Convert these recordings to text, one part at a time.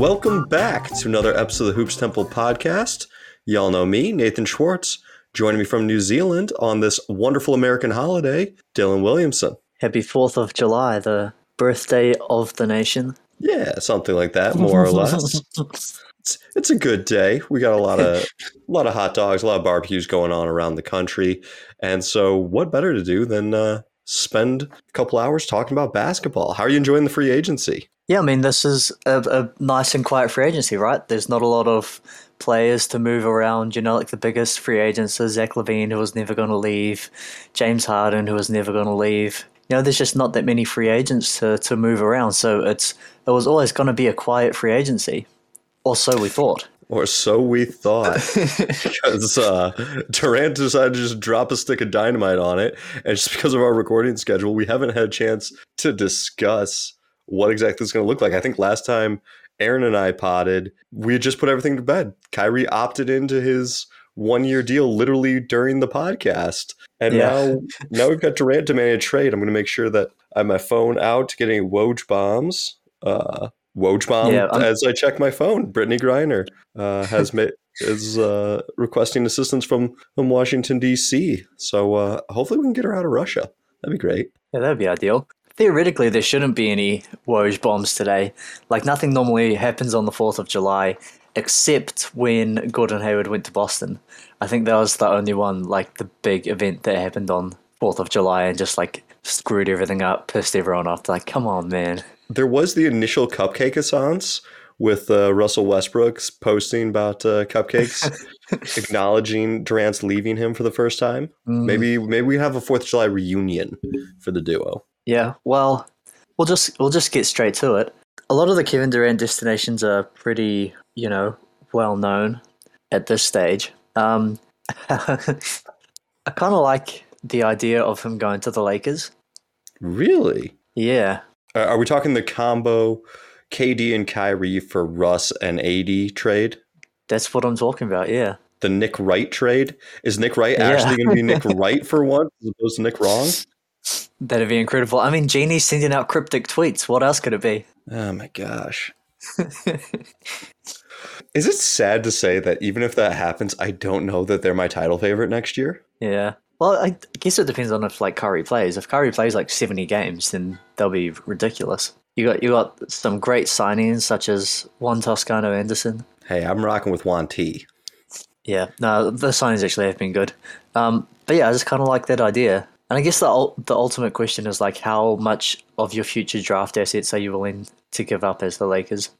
Welcome back to another episode of the Hoops Temple podcast. Y'all know me, Nathan Schwartz. Joining me from New Zealand on this wonderful American holiday, Dylan Williamson. Happy 4th of July, the birthday of the nation. Yeah, something like that, more or less. It's, it's a good day. We got a lot of a lot of hot dogs, a lot of barbecues going on around the country, and so what better to do than uh, spend a couple hours talking about basketball? How are you enjoying the free agency? Yeah, I mean, this is a, a nice and quiet free agency, right? There's not a lot of players to move around. You know, like the biggest free agents are Zach LaVine, who was never going to leave, James Harden, who was never going to leave. You know, there's just not that many free agents to, to move around. So it's it was always going to be a quiet free agency, or so we thought. Or so we thought. because uh, Durant decided to just drop a stick of dynamite on it. And just because of our recording schedule, we haven't had a chance to discuss what exactly it's going to look like. I think last time Aaron and I potted, we had just put everything to bed. Kyrie opted into his one year deal literally during the podcast. And Yeah. now now we've got Durant demanding a trade. I'm going to make sure that I have my phone out to get any Woj bombs. Uh, Woj bomb Yeah, as I check my phone. Brittney Griner uh, has made is uh, requesting assistance from from Washington D.C. So uh, hopefully we can get her out of Russia. That'd be great. Yeah, that'd be ideal. Theoretically, there shouldn't be any Woj bombs today. Like, nothing normally happens on the 4th of July, except when Gordon Hayward went to Boston. I think that was the only one, like, the big event that happened on 4th of July and just, like, screwed everything up, pissed everyone off. Like, come on, man. There was the initial cupcake assance with uh, Russell Westbrook's posting about uh, cupcakes, acknowledging Durant's leaving him for the first time. Mm, Maybe maybe we have a Fourth of July reunion for the duo. Yeah, well, we'll just we'll just get straight to it. A lot of the Kevin Durant destinations are pretty, you know, well known at this stage. Um, I kind of like the idea of him going to the Lakers. Really? Yeah, Uh, are we talking the combo KD and Kyrie for Russ and AD trade? that's what I'm talking about. Yeah, The Nick Wright trade? Is Nick Wright Yeah. actually going to be Nick Wright for once as opposed to Nick Wrong? that'd be incredible. I mean, Jeanie's sending out cryptic tweets. What else could it be? Oh my gosh. Is it sad to say that even if that happens, I don't know that they're my title favorite next year? Yeah. Well, I guess it depends on if like Curry plays. If Curry plays like seventy games, then they'll be ridiculous. You got you got some great signings such as Juan Toscano Anderson. Hey, I'm rocking with Juan T. Yeah, no, the signings actually have been good. Um, but yeah, I just kind of like that idea. And I guess the the ultimate question is like, how much of your future draft assets are you willing to give up as the Lakers?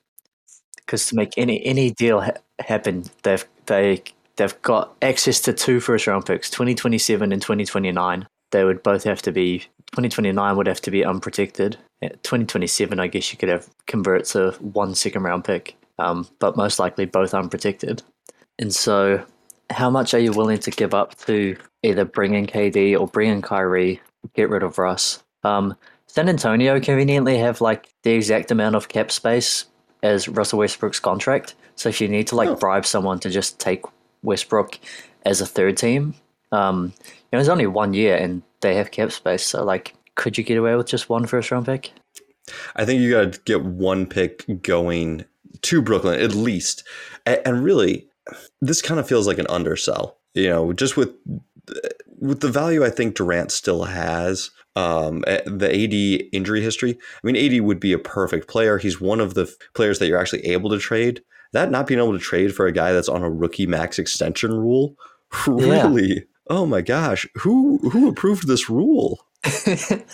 Because to make any any deal ha- happen, they've they they've got access to two first round picks, twenty twenty seven and twenty twenty nine. They would both have to be twenty twenty nine would have to be unprotected. Twenty seven, I guess you could have convert to one second round pick, um, but most likely both unprotected. And so, how much are you willing to give up to either bring in KD or bring in Kyrie, get rid of Russ? Um, San Antonio conveniently have like the exact amount of cap space as Russell Westbrook's contract. So if you need to like Oh. bribe someone to just take Westbrook as a third team, um, you know, it's only one year and they have cap space. So like, could you get away with just one first round pick? I think you got to get one pick going to Brooklyn at least. And, really, this kind of feels like an undersell. You know, just with with the value I think Durant still has, um, the AD injury history. I mean, AD would be a perfect player. He's one of the players that you're actually able to trade. That not being able to trade for a guy that's on a rookie max extension rule, really? Oh my gosh, who who approved this rule? it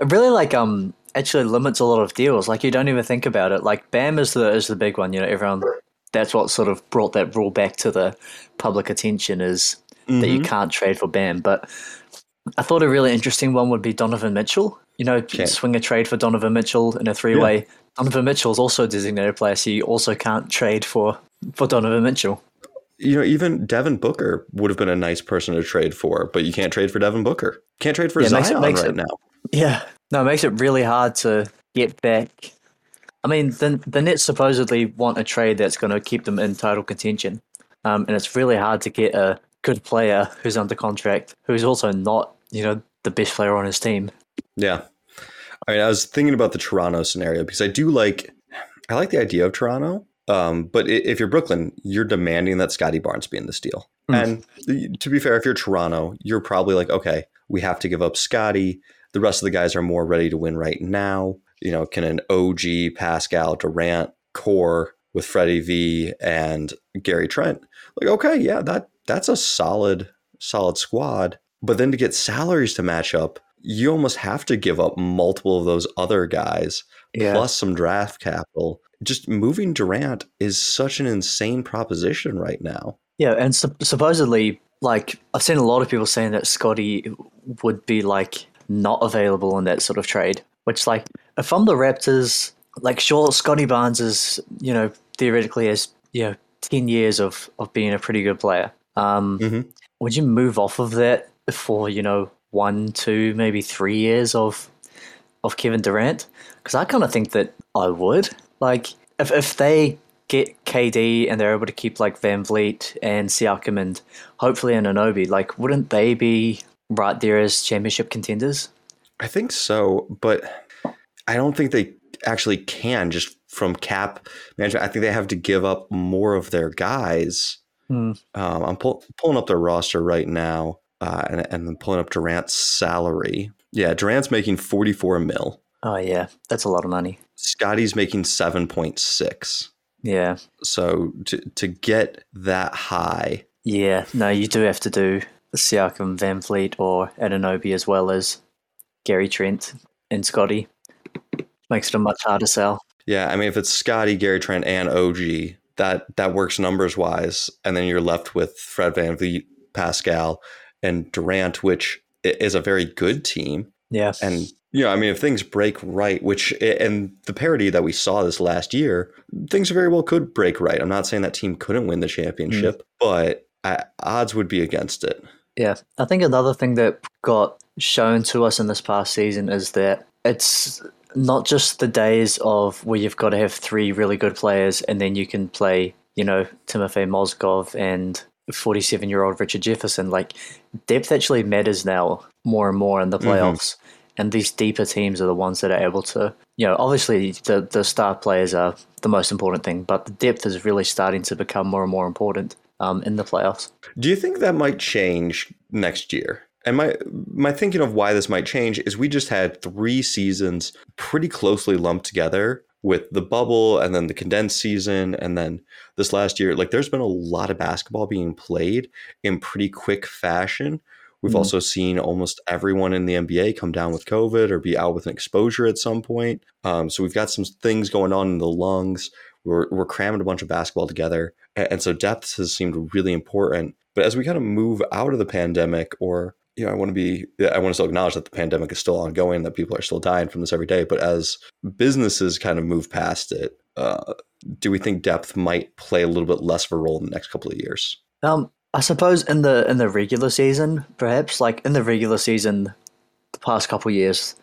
really like um actually limits a lot of deals. Like you don't even think about it. Like Bam is the is the big one. You know, everyone. That's what sort of brought that rule back to the public attention is that you Mhm. can't trade for Bam. But I thought a really interesting one would be Donovan Mitchell. You know, Okay. swing a trade for Donovan Mitchell in a three way. Donovan Mitchell is also a designated player, so you also can't trade for for Donovan Mitchell. you know, even Devin Booker would have been a nice person to trade for, but you can't trade for Devin Booker. Can't trade for Yeah, it makes it- Zion makes right it- now. Yeah. No, it makes it really hard to get back. I mean, the, the Nets supposedly want a trade that's going to keep them in title contention. Um, and it's really hard to get a good player who's under contract, who's also not, you know, the best player on his team. Yeah. I mean, I was thinking about the Toronto scenario because I do like I like the idea of Toronto. Um, but if you're Brooklyn, you're demanding that Scottie Barnes be in this deal. Mm. And to be fair, if you're Toronto, you're probably like, okay, we have to give up Scottie. The rest of the guys are more ready to win right now. You know, can an OG, Pascal, Durant core with Freddie V and Gary Trent? Like, okay, yeah, that that's a solid, solid squad. But then to get salaries to match up, you almost have to give up multiple of those other guys yeah. plus some draft capital. Just moving Durant is such an insane proposition right now. Yeah, and su- supposedly, like I've seen a lot of people saying that Scotty would be like not available in that sort of trade. Which, like, if I'm the Raptors, like, sure, Scotty Barnes is, you know, theoretically has, you know, ten years of of being a pretty good player. Um, mm-hmm. Would you move off of that for you know one, two, maybe three years of of Kevin Durant? Because I kind of think that I would. Like, if if they get KD and they're able to keep like VanVleet and Siakam and hopefully Anunoby, like, wouldn't they be right there as championship contenders? I think so, but I don't think they actually can just from cap management. I think they have to give up more of their guys. Hmm. Um, I'm pull, pulling up their roster right now uh, and, and then pulling up Durant's salary. Yeah, Durant's making 44 mil. Oh, yeah. That's a lot of money. Scotty's making 7.6. Yeah. So to, to get that high. Yeah, no, you do have to do the VanVleet, or Anunoby as well as Gary Trent and Scotty. Makes it a much harder sell. Yeah, I mean, if it's Scotty, Gary Trent, and OG, that that works numbers wise, and then you're left with Fred Van VanVleet, Pascal, and Durant, which is a very good team. Yeah, and you know, I mean, if things break right, which and the parity that we saw this last year, things very well could break right. I'm not saying that team couldn't win the championship, mm. but I, odds would be against it. Yeah, I think another thing that got shown to us in this past season is that it's not just the days of where you've got to have three really good players and then you can play, you know, Timofey Mozgov and 47 year old Richard Jefferson. Like, depth actually matters now more and more in the mm-hmm. playoffs. Mm-hmm. And these deeper teams are the ones that are able to, you know, obviously the, the star players are the most important thing, but the depth is really starting to become more and more important um, in the playoffs. Do you think that might change next year? And my my thinking of why this might change is we just had three seasons pretty closely lumped together with the bubble and then the condensed season and then this last year like there's been a lot of basketball being played in pretty quick fashion. We've mm-hmm. also seen almost everyone in the nba come down with covid or be out with an exposure at some point. Um, so we've got some things going on in the lungs. We're, we're cramming a bunch of basketball together and, and so depth has seemed really important. But as we kind of move out of the pandemic or you know, I want to be, I want to still acknowledge that the pandemic is still ongoing, that people are still dying from this every day. But as businesses kind of move past it, uh, do we think depth might play a little bit less of a role in the next couple of years? Um, I suppose in the in the regular season, perhaps like in the regular season, the past couple years,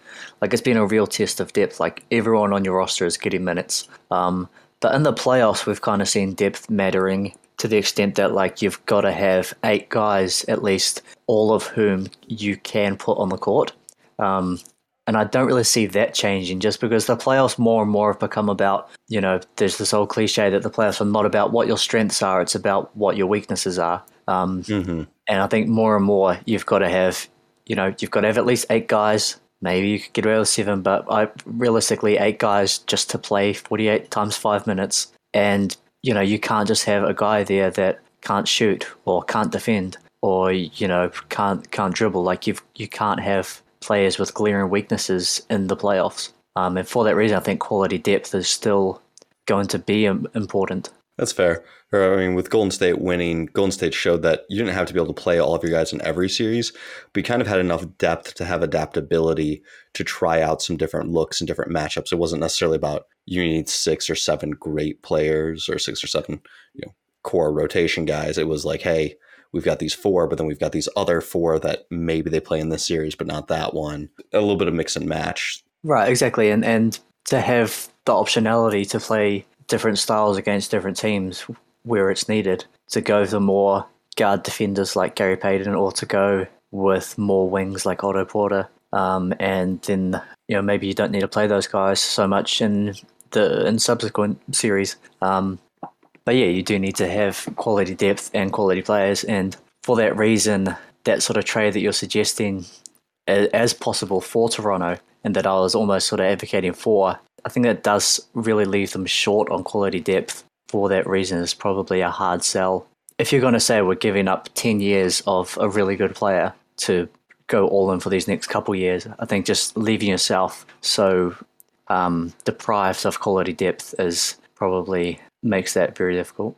like it's been a real test of depth. Like everyone on your roster is getting minutes. Um, but in the playoffs, we've kind of seen depth mattering to the extent that like you've got to have eight guys at least, all of whom you can put on the court. Um, and I don't really see that changing just because the playoffs more and more have become about, you know, there's this old cliche that the playoffs are not about what your strengths are, it's about what your weaknesses are. Um, mm-hmm. And I think more and more you've got to have, you know, you've got to have at least eight guys. Maybe you could get away with seven, but I realistically eight guys just to play 48 times five minutes and you know, you can't just have a guy there that can't shoot or can't defend or you know can't can't dribble. Like you you can't have players with glaring weaknesses in the playoffs. Um, and for that reason, I think quality depth is still going to be important. That's fair. I mean, with Golden State winning, Golden State showed that you didn't have to be able to play all of your guys in every series, but you kind of had enough depth to have adaptability to try out some different looks and different matchups. It wasn't necessarily about you need six or seven great players or six or seven, you know, core rotation guys. It was like, hey, we've got these four, but then we've got these other four that maybe they play in this series, but not that one. A little bit of mix and match. Right, exactly. And and to have the optionality to play different styles against different teams where it's needed. To go the more guard defenders like Gary Payton, or to go with more wings like Otto Porter. Um, and then you know maybe you don't need to play those guys so much in the in subsequent series. Um, but yeah, you do need to have quality depth and quality players, and for that reason, that sort of trade that you're suggesting as possible for Toronto, and that I was almost sort of advocating for, I think that does really leave them short on quality depth. For that reason, is probably a hard sell. If you're going to say we're giving up 10 years of a really good player to go all in for these next couple years, I think just leaving yourself so um, deprived of quality depth is probably makes that very difficult.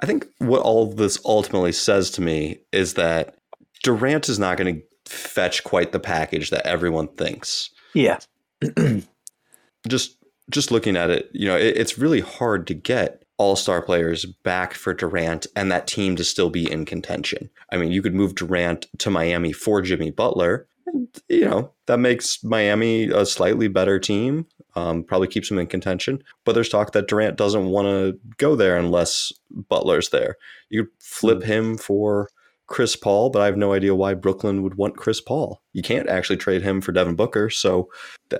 I think what all this ultimately says to me is that Durant is not going to fetch quite the package that everyone thinks. Yeah. just just looking at it, you know, it, it's really hard to get all-star players back for Durant and that team to still be in contention. I mean, you could move Durant to Miami for Jimmy Butler, and you know, that makes Miami a slightly better team. Um, probably keeps them in contention. But there's talk that Durant doesn't want to go there unless Butler's there. You flip mm. him for Chris Paul, but I have no idea why Brooklyn would want Chris Paul. You can't actually trade him for Devin Booker. So,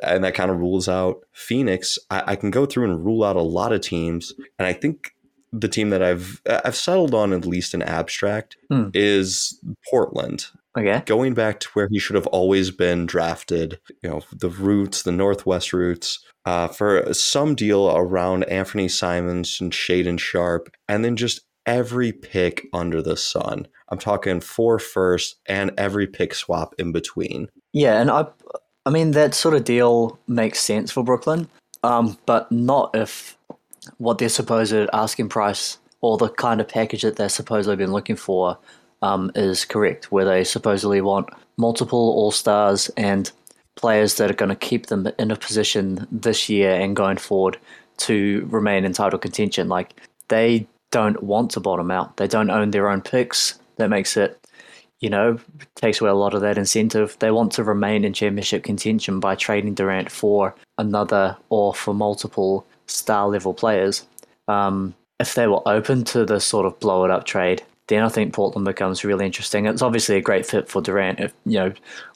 and that kind of rules out Phoenix. I, I can go through and rule out a lot of teams. And I think the team that I've I've settled on at least in abstract hmm. is Portland. Okay. Going back to where he should have always been drafted, you know, the roots, the Northwest roots, uh, for some deal around Anthony Simons and Shaedon Sharpe, and then just every pick under the sun. I'm talking four first and every pick swap in between. Yeah, and I, I mean that sort of deal makes sense for Brooklyn, um, but not if what their supposed to asking price or the kind of package that they're supposedly been looking for um, is correct, where they supposedly want multiple All Stars and players that are going to keep them in a position this year and going forward to remain in title contention. Like they don't want to bottom out. They don't own their own picks. That makes it, you know, takes away a lot of that incentive. They want to remain in championship contention by trading Durant for another or for multiple star level players. Um, if they were open to the sort of blow it up trade, then I think Portland becomes really interesting. It's obviously a great fit for Durant. If you know,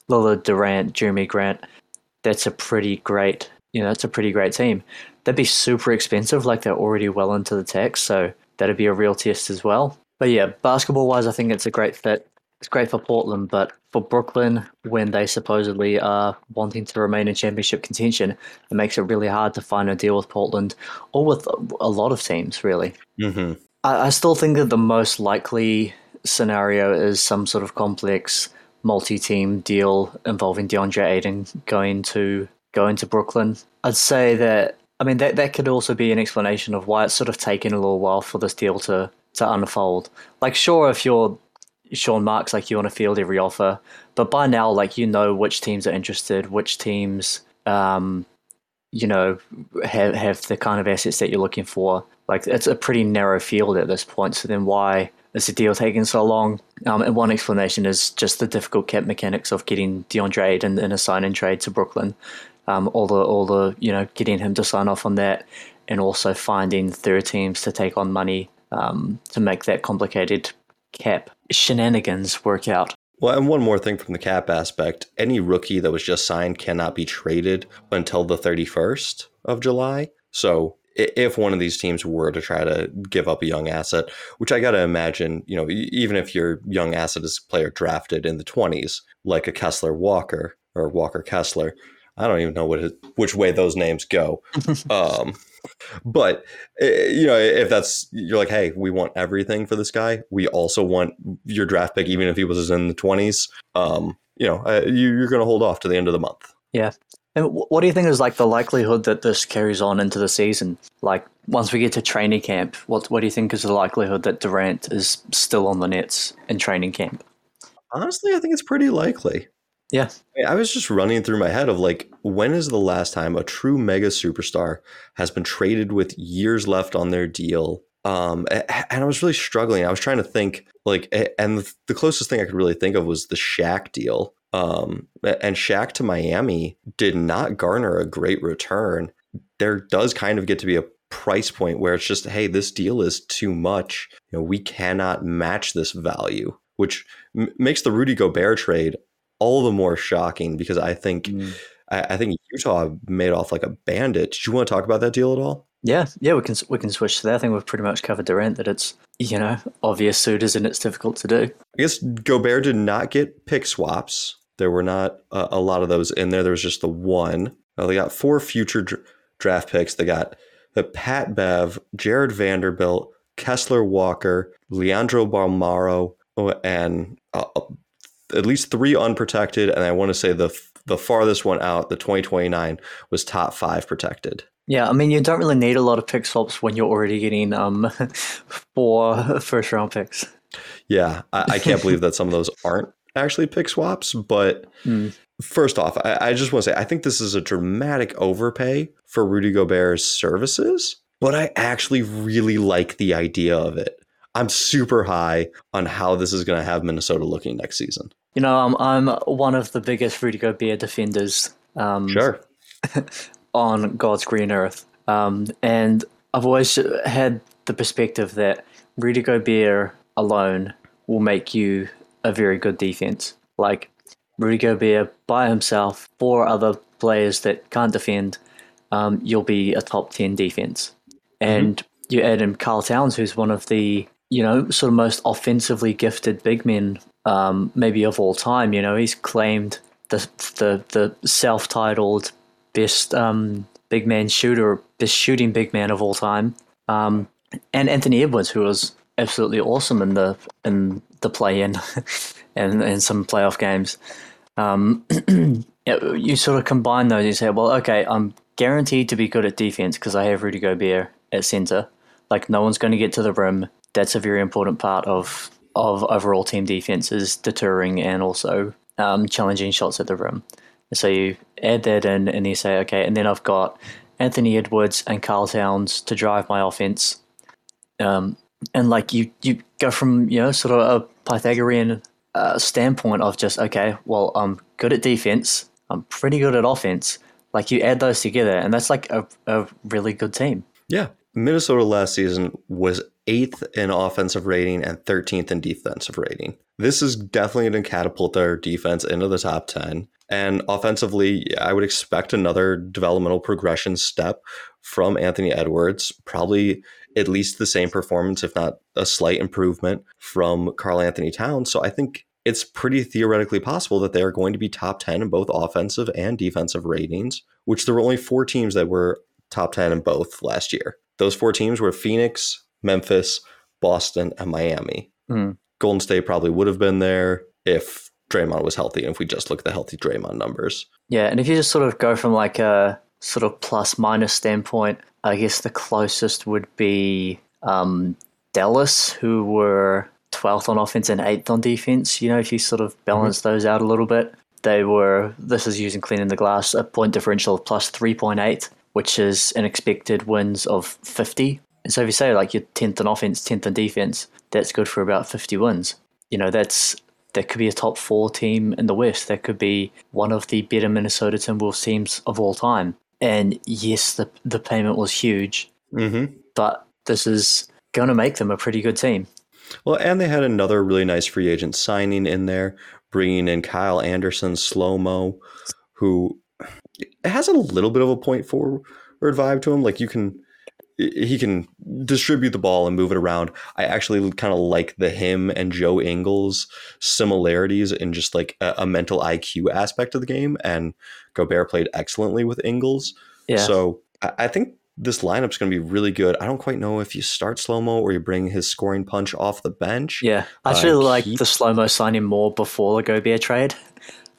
Lillard, Durant, Jerami Grant, that's a pretty great, you know, that's a pretty great team. They'd be super expensive, like they're already well into the tax. So that'd be a real test as well. But yeah, basketball wise, I think it's a great fit. It's great for Portland, but for Brooklyn, when they supposedly are wanting to remain in championship contention, it makes it really hard to find a deal with Portland or with a lot of teams, really. Mm-hmm. I, I still think that the most likely scenario is some sort of complex multi-team deal involving DeAndre Ayton going to going to Brooklyn. I'd say that I mean, that that could also be an explanation of why it's sort of taken a little while for this deal to to unfold. Like, sure, if you're Sean Marks, like you want to field every offer, but by now, like you know which teams are interested, which teams, um, you know, have have the kind of assets that you're looking for. Like, it's a pretty narrow field at this point. So then, why is the deal taking so long? Um, and one explanation is just the difficult cap mechanics of getting DeAndre Ayton in a sign and trade to Brooklyn um, all the all the you know getting him to sign off on that, and also finding third teams to take on money um, to make that complicated cap shenanigans work out. Well, and one more thing from the cap aspect: any rookie that was just signed cannot be traded until the thirty first of July. So if one of these teams were to try to give up a young asset, which I got to imagine, you know, even if your young asset is a player drafted in the 20s, like a Kessler Walker or Walker Kessler, I don't even know what his, which way those names go. um, but eh, you know, if that's you're like, hey, we want everything for this guy. We also want your draft pick, even if he was in the twenties. Um, you know, uh, you, you're going to hold off to the end of the month. Yeah. And what do you think is like the likelihood that this carries on into the season? Like once we get to training camp, what what do you think is the likelihood that Durant is still on the Nets in training camp? Honestly, I think it's pretty likely. Yeah. I was just running through my head of like, when is the last time a true mega superstar has been traded with years left on their deal? Um, and I was really struggling. I was trying to think like, and the closest thing I could really think of was the Shaq deal. Um, and Shaq to Miami did not garner a great return. There does kind of get to be a price point where it's just, hey, this deal is too much. You know, we cannot match this value, which m- makes the Rudy Gobert trade all the more shocking because I think mm. I, I think Utah made off like a bandit. Did you want to talk about that deal at all? Yeah, yeah, we can we can switch to that. I think we've pretty much covered Durant that it's you know obvious suitors and it's difficult to do. I guess Gobert did not get pick swaps. There were not a, a lot of those in there. There was just the one. Well, they got four future dr- draft picks. They got the Pat Bev, Jared Vanderbilt, Kessler Walker, Leandro Bolmaro, oh, and uh, at least three unprotected. And I want to say the the farthest one out, the 2029, was top five protected. Yeah, I mean, you don't really need a lot of pick swaps when you're already getting um four first round picks. Yeah, I, I can't believe that some of those aren't actually pick swaps. But mm. first off, I, I just want to say I think this is a dramatic overpay for Rudy Gobert's services, but I actually really like the idea of it. I'm super high on how this is going to have Minnesota looking next season. You know, I'm I'm one of the biggest Rudy Gobert defenders. Um, sure. on God's green earth, um, and I've always had the perspective that Rudy Gobert alone will make you a very good defense. Like Rudy Gobert by himself, four other players that can't defend, um, you'll be a top ten defense. And mm-hmm. you add in Karl Towns, who's one of the you know sort of most offensively gifted big men um, maybe of all time. You know, he's claimed the the the self titled best um, big man shooter, best shooting big man of all time. Um, and Anthony Edwards, who was absolutely awesome in the in the play in and in some playoff games. Um, you sort of combine those. You say, well, okay, I'm guaranteed to be good at defense because I have Rudy Gobert at center. Like no one's going to get to the rim. That's a very important part of of overall team defense is deterring and also um, challenging shots at the rim. So you add that in, and you say, okay, and then I've got Anthony Edwards and Karl Towns to drive my offense. Um, and like you, you go from you know sort of a Pythagorean uh, standpoint of just okay, well, I'm good at defense, I'm pretty good at offense. Like you add those together, and that's like a, a really good team. Yeah, Minnesota last season was eighth in offensive rating and 13th in defensive rating. This is definitely going to catapult their defense into the top 10. And offensively, I would expect another developmental progression step from Anthony Edwards, probably at least the same performance, if not a slight improvement from Karl-Anthony Towns. So I think it's pretty theoretically possible that they are going to be top 10 in both offensive and defensive ratings, which there were only four teams that were top 10 in both last year. Those four teams were Phoenix, Memphis, Boston, and Miami. Mm. Golden State probably would have been there if Draymond was healthy, and if we just look at the healthy Draymond numbers. Yeah, and if you just sort of go from like a sort of plus minus standpoint, I guess the closest would be um, Dallas, who were 12th on offense and 8th on defense. You know, if you sort of balance mm-hmm. those out a little bit, they were, this is using cleaning the glass, a point differential of plus 3.8, which is an expected wins of 50 and so if you say like you're tenth in offense, tenth in defense, that's good for about fifty wins. You know, that's that could be a top four team in the West. That could be one of the better Minnesota Timberwolves teams of all time. And yes, the the payment was huge, mm-hmm. but this is going to make them a pretty good team. Well, and they had another really nice free agent signing in there, bringing in Kyle Anderson, slow mo, who has a little bit of a point forward vibe to him. Like you can he can distribute the ball and move it around. I actually kind of like the him and Joe Ingles similarities in just like a, a, mental IQ aspect of the game. And Gobert played excellently with Ingles. Yeah. So I, I think this lineup's going to be really good. I don't quite know if you start slow mo or you bring his scoring punch off the bench. Yeah, I actually uh, like he, the slow mo signing more before the Gobert trade.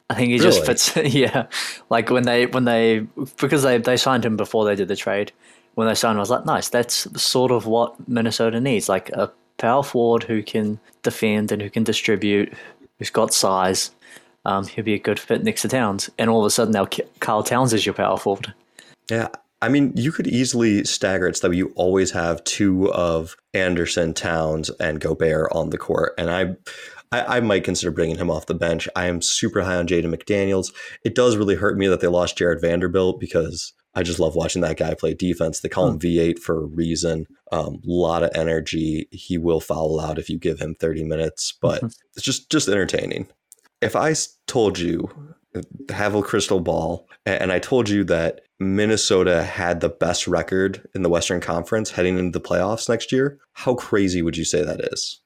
I think he really? just fits. yeah, like when they when they because they they signed him before they did the trade when they signed, I was like, nice. That's sort of what Minnesota needs, like a power forward who can defend and who can distribute, who's got size. Um, he'll be a good fit next to Towns. And all of a sudden, now Karl Towns is your power forward. Yeah, I mean, you could easily stagger it so that you always have two of Anderson, Towns, and Gobert on the court. And I, I, I, might consider bringing him off the bench. I am super high on Jaden McDaniels. It does really hurt me that they lost Jared Vanderbilt because I just love watching that guy play defense. They call him hmm. V8 for a reason. A um, lot of energy. He will foul out if you give him 30 minutes, but mm-hmm. it's just just entertaining. If I told you have a crystal ball, and I told you that Minnesota had the best record in the Western Conference heading into the playoffs next year. How crazy would you say that is?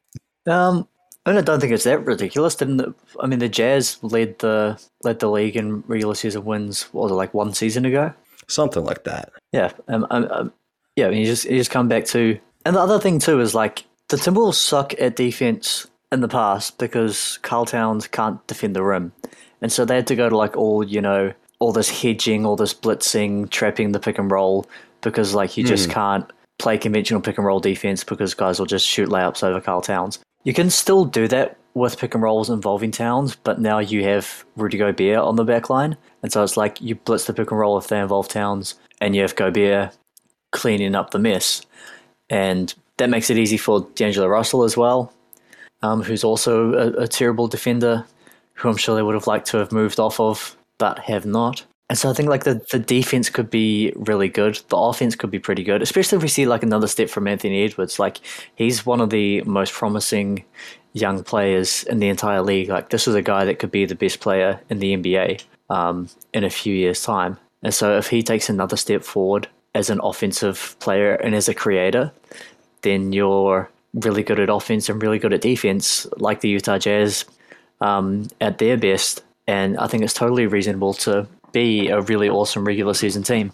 Um, I, mean, I don't think it's that ridiculous. Didn't the, I mean the Jazz led the led the league in regular season wins? What was it like one season ago? Something like that. Yeah, um, um, um yeah. I mean, you just you just come back to, and the other thing too is like the Timberwolves suck at defense in the past because Karl Towns can't defend the rim, and so they had to go to like all you know all this hedging, all this blitzing, trapping the pick and roll because like you just mm. can't play conventional pick and roll defense because guys will just shoot layups over Karl Towns. You can still do that with pick and rolls involving Towns, but now you have Rudy Gobert on the back line. And so it's like you blitz the pick and roll if they involve Towns, and you have Gobert cleaning up the mess. And that makes it easy for D'Angelo Russell as well, um, who's also a, a terrible defender, who I'm sure they would have liked to have moved off of but have not. And so I think like the, the defense could be really good. The offense could be pretty good, especially if we see like another step from Anthony Edwards. Like he's one of the most promising young players in the entire league. Like this is a guy that could be the best player in the NBA um, in a few years' time. And so if he takes another step forward as an offensive player and as a creator, then you're really good at offense and really good at defense, like the Utah Jazz um, at their best and I think it's totally reasonable to be a really awesome regular season team.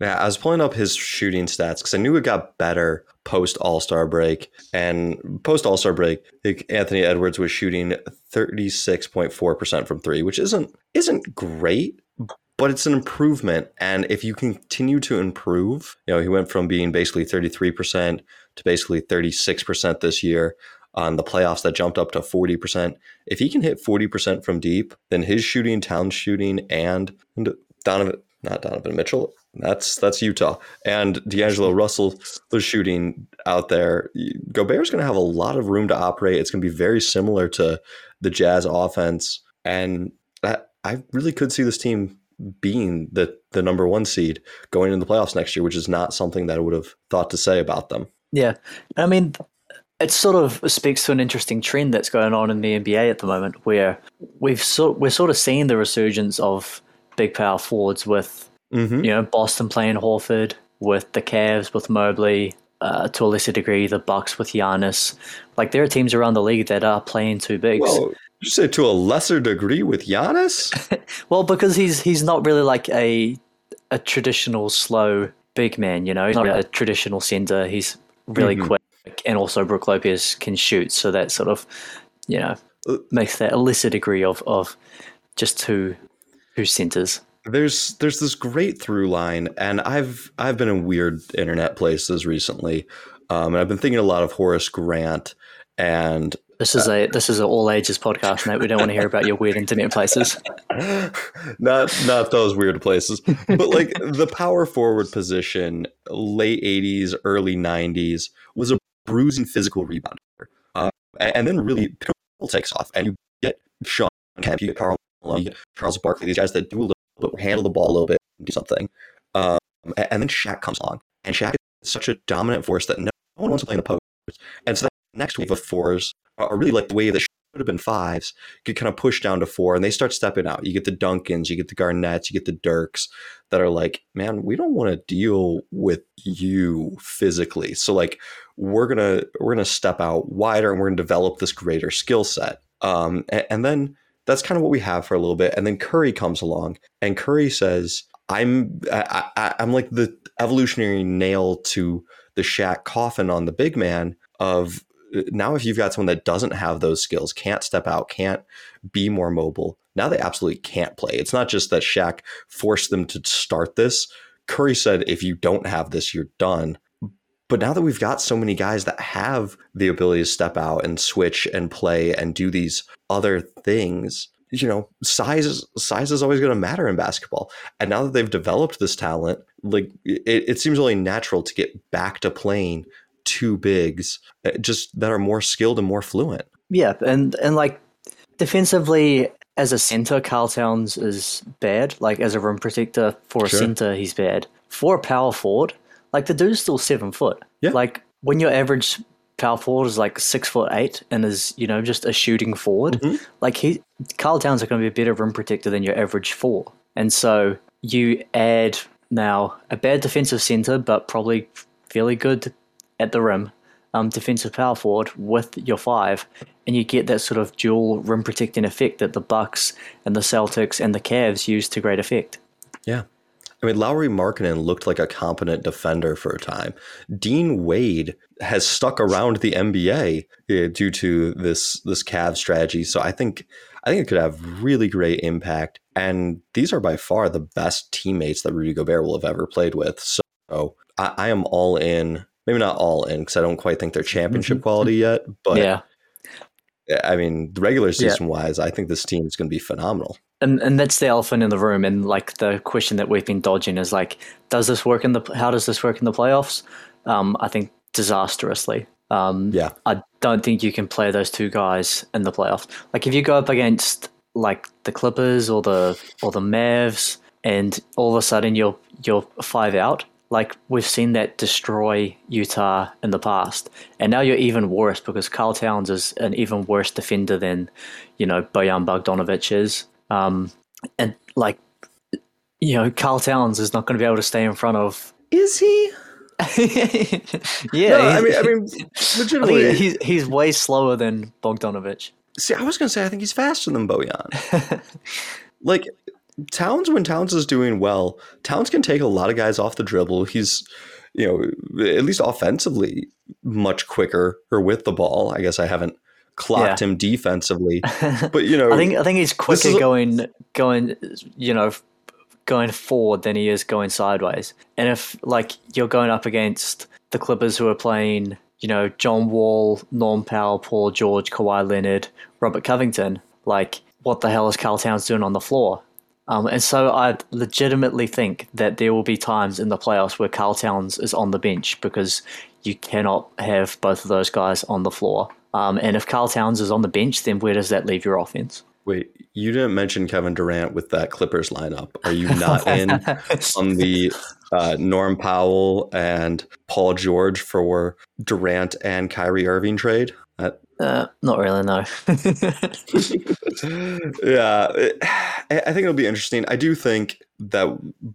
Yeah, I was pulling up his shooting stats because I knew it got better post All Star break. And post All Star break, Anthony Edwards was shooting thirty six point four percent from three, which isn't isn't great, but it's an improvement. And if you continue to improve, you know, he went from being basically thirty three percent to basically thirty six percent this year on the playoffs that jumped up to 40%. If he can hit 40% from deep, then his shooting, town shooting, and Donovan, not Donovan Mitchell, that's that's Utah. And D'Angelo Russell was shooting out there. Gobert's going to have a lot of room to operate. It's going to be very similar to the Jazz offense. And that, I really could see this team being the, the number one seed going into the playoffs next year, which is not something that I would have thought to say about them. Yeah. I mean, it sort of speaks to an interesting trend that's going on in the NBA at the moment, where we've so, we're sort of seeing the resurgence of big power forwards with mm-hmm. you know Boston playing Horford, with the Cavs with Mobley, uh, to a lesser degree the Bucks with Giannis. Like there are teams around the league that are playing two bigs. Well, you say to a lesser degree with Giannis? well, because he's he's not really like a a traditional slow big man. You know, he's not a traditional center. He's really mm-hmm. quick and also Brook Lopez can shoot, so that sort of you know makes that a lesser degree of of just two two centers. There's there's this great through line, and I've I've been in weird internet places recently, um, and I've been thinking a lot of Horace Grant and this is a this is an all ages podcast, mate. We don't want to hear about your weird internet places. not not those weird places, but like the power forward position, late '80s, early '90s was a bruising physical rebounder. Uh, and then really Pill takes off, and you get Shawn Kemp, you get Karl Malone, you get Charles Barkley, these guys that do a little bit, handle the ball a little bit, do something. Um, and then Shaq comes along, and Shaq is such a dominant force that no one wants to play in the post. And so that next wave of fours are really like the wave that should have been fives, get kind of pushed down to four, and they start stepping out. You get the Duncans, you get the Garnetts, you get the Dirks that are like, man, we don't want to deal with you physically. So like we're gonna we're gonna step out wider and we're gonna develop this greater skill set. Um, and, and then that's kind of what we have for a little bit. And then Curry comes along, and Curry says, "I'm I, I, I'm like the evolutionary nail to the Shaq coffin on the big man of now if you've got someone that doesn't have those skills, can't step out, can't be more mobile, now they absolutely can't play. It's not just that Shaq forced them to start this. Curry said, if you don't have this, you're done. But now that we've got so many guys that have the ability to step out and switch and play and do these other things, you know, size size is always going to matter in basketball. And now that they've developed this talent, like it, it seems only natural to get back to playing two bigs uh, just that are more skilled and more fluent. Yeah, and and like defensively as a center, Karl Towns is bad. Like as a rim protector for a sure. center, he's bad. For a power forward, like the dude's still seven foot. Yeah. Like when your average power forward is like six foot eight and is you know just a shooting forward. Like he, Karl Towns are going to be a better rim protector than your average four, and so you add now a bad defensive center, but probably fairly good at the rim, um, defensive power forward with your five, and you get that sort of dual rim protecting effect that the Bucks and the Celtics and the Cavs use to great effect. Yeah. I mean, Lauri Markkanen looked like a competent defender for a time. Dean Wade has stuck around the NBA uh, due to this this Cavs strategy. So I think I think it could have really great impact. And these are by far the best teammates that Rudy Gobert will have ever played with. So I, I am all in. Maybe not all in because I don't quite think they're championship quality yet. But yeah, I mean, the regular season wise, I think this team is going to be phenomenal. and and that's the elephant in the room. And like the question that we've been dodging is like, does this work in the? How does this work in the playoffs? Um, I think disastrously. Um, Yeah. I don't think you can play those two guys in the playoffs. Like if you go up against like the Clippers or the or the Mavs, and all of a sudden you're you're five out. Like we've seen that destroy Utah in the past, and now you're even worse because Karl Towns is an even worse defender than, you know, Bojan Bogdanovic is. Um, and like, you know, Karl Towns is not going to be able to stay in front of. Is he? yeah, No, I mean, I mean, I legitimately. think he's he's way slower than Bogdanovic. See, I was gonna say I think he's faster than Bojan. like Towns, when Towns is doing well, Towns can take a lot of guys off the dribble. He's, you know, at least offensively, much quicker or with the ball. I guess I haven't clocked him defensively, but you know, I think I think he's quicker a- going going you know going forward than he is going sideways. And if like you're going up against the Clippers who are playing, you know, John Wall, Norm Powell, Paul George, Kawhi Leonard, Robert Covington, like what the hell is Karl Towns doing on the floor? Um, and so I legitimately think that there will be times in the playoffs where Karl Towns is on the bench because you cannot have both of those guys on the floor. Um, and if Karl Towns is on the bench, then where does that leave your offense? wait, you didn't mention Kevin Durant with that Clippers lineup. Are you not in on the uh, Norm Powell and Paul George for Durant and Kyrie Irving trade? That Uh, not really, no. yeah, it- I think it'll be interesting. I do think that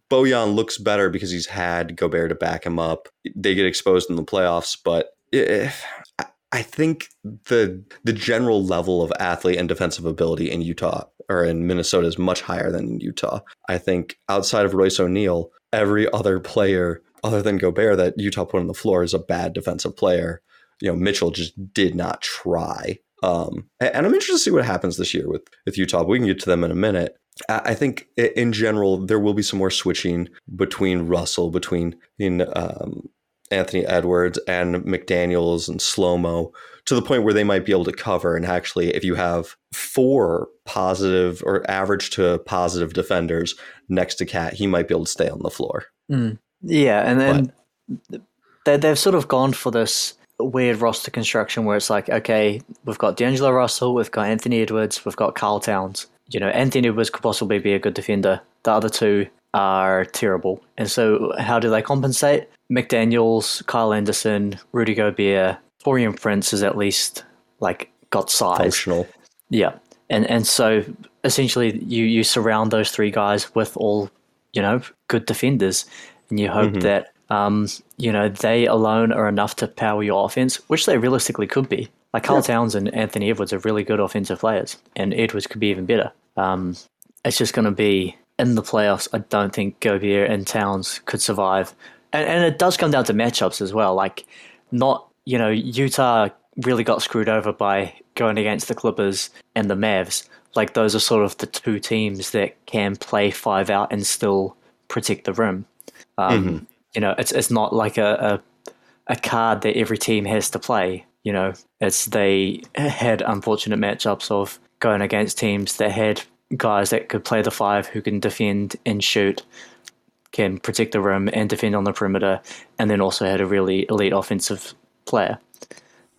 Bojan looks better because he's had Gobert to back him up. They get exposed in the playoffs, but if, I- I think the the general level of athlete and defensive ability in Utah or in Minnesota is much higher than in Utah. I think outside of Royce O'Neale, every other player other than Gobert that Utah put on the floor is a bad defensive player. You know, Mitchell just did not try. Um, and I'm interested to see what happens this year with with Utah. But we can get to them in a minute. I I think in general there will be some more switching between Russell, between in um, Anthony Edwards and McDaniels and Slomo to the point where they might be able to cover. And actually, if you have four positive or average to positive defenders next to KAT, he might be able to stay on the floor. yeah, and then they, they've sort of gone for this weird roster construction where it's like, okay, we've got D'Angelo Russell, we've got Anthony Edwards, we've got Karl Towns. You know, Anthony Edwards could possibly be a good defender. The other two are terrible. And so, how do they compensate? McDaniels, Kyle Anderson, Rudy Gobert, Taurean Prince is at least like got size. Functional. Yeah, and and so essentially you you surround those three guys with all you know good defenders, and you hope mm-hmm. that um you know they alone are enough to power your offense, which they realistically could be. Like Karl Towns and Anthony Edwards are really good offensive players, and Edwards could be even better. Um, it's just going to be in the playoffs. I don't think Gobert and Towns could survive, and and it does come down to matchups as well. Like not you know Utah really got screwed over by going against the Clippers and the Mavs. Like those are sort of the two teams that can play five out and still protect the rim. Um, You know, it's it's not like a, a a card that every team has to play. You know, it's they had unfortunate matchups of going against teams that had guys that could play the five who can defend and shoot, can protect the rim and defend on the perimeter, and then also had a really elite offensive player.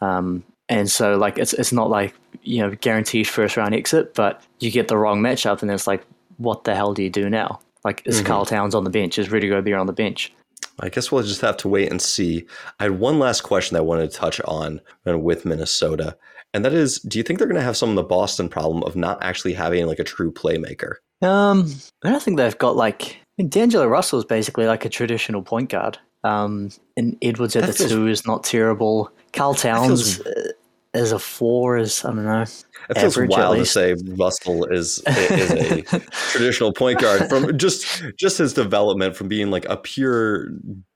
Um, and so, like, it's it's not like you know guaranteed first round exit, but you get the wrong matchup, and it's like, what the hell do you do now? Like, is Karl Towns on the bench? Is Rudy Gobert on the bench? I guess we'll just have to wait and see. I had one last question that I wanted to touch on uh, with Minnesota, and that is, do you think they're going to have some of the Boston problem of not actually having like a true playmaker? Um, I don't think they've got like. I mean, D'Angelo Russell is basically like a traditional point guard. Um, and Edwards at That the feels- two is not terrible. Karl Towns feels- uh, as a four is I don't know. It feels wild to say Russell is is a traditional point guard from just just his development from being like a pure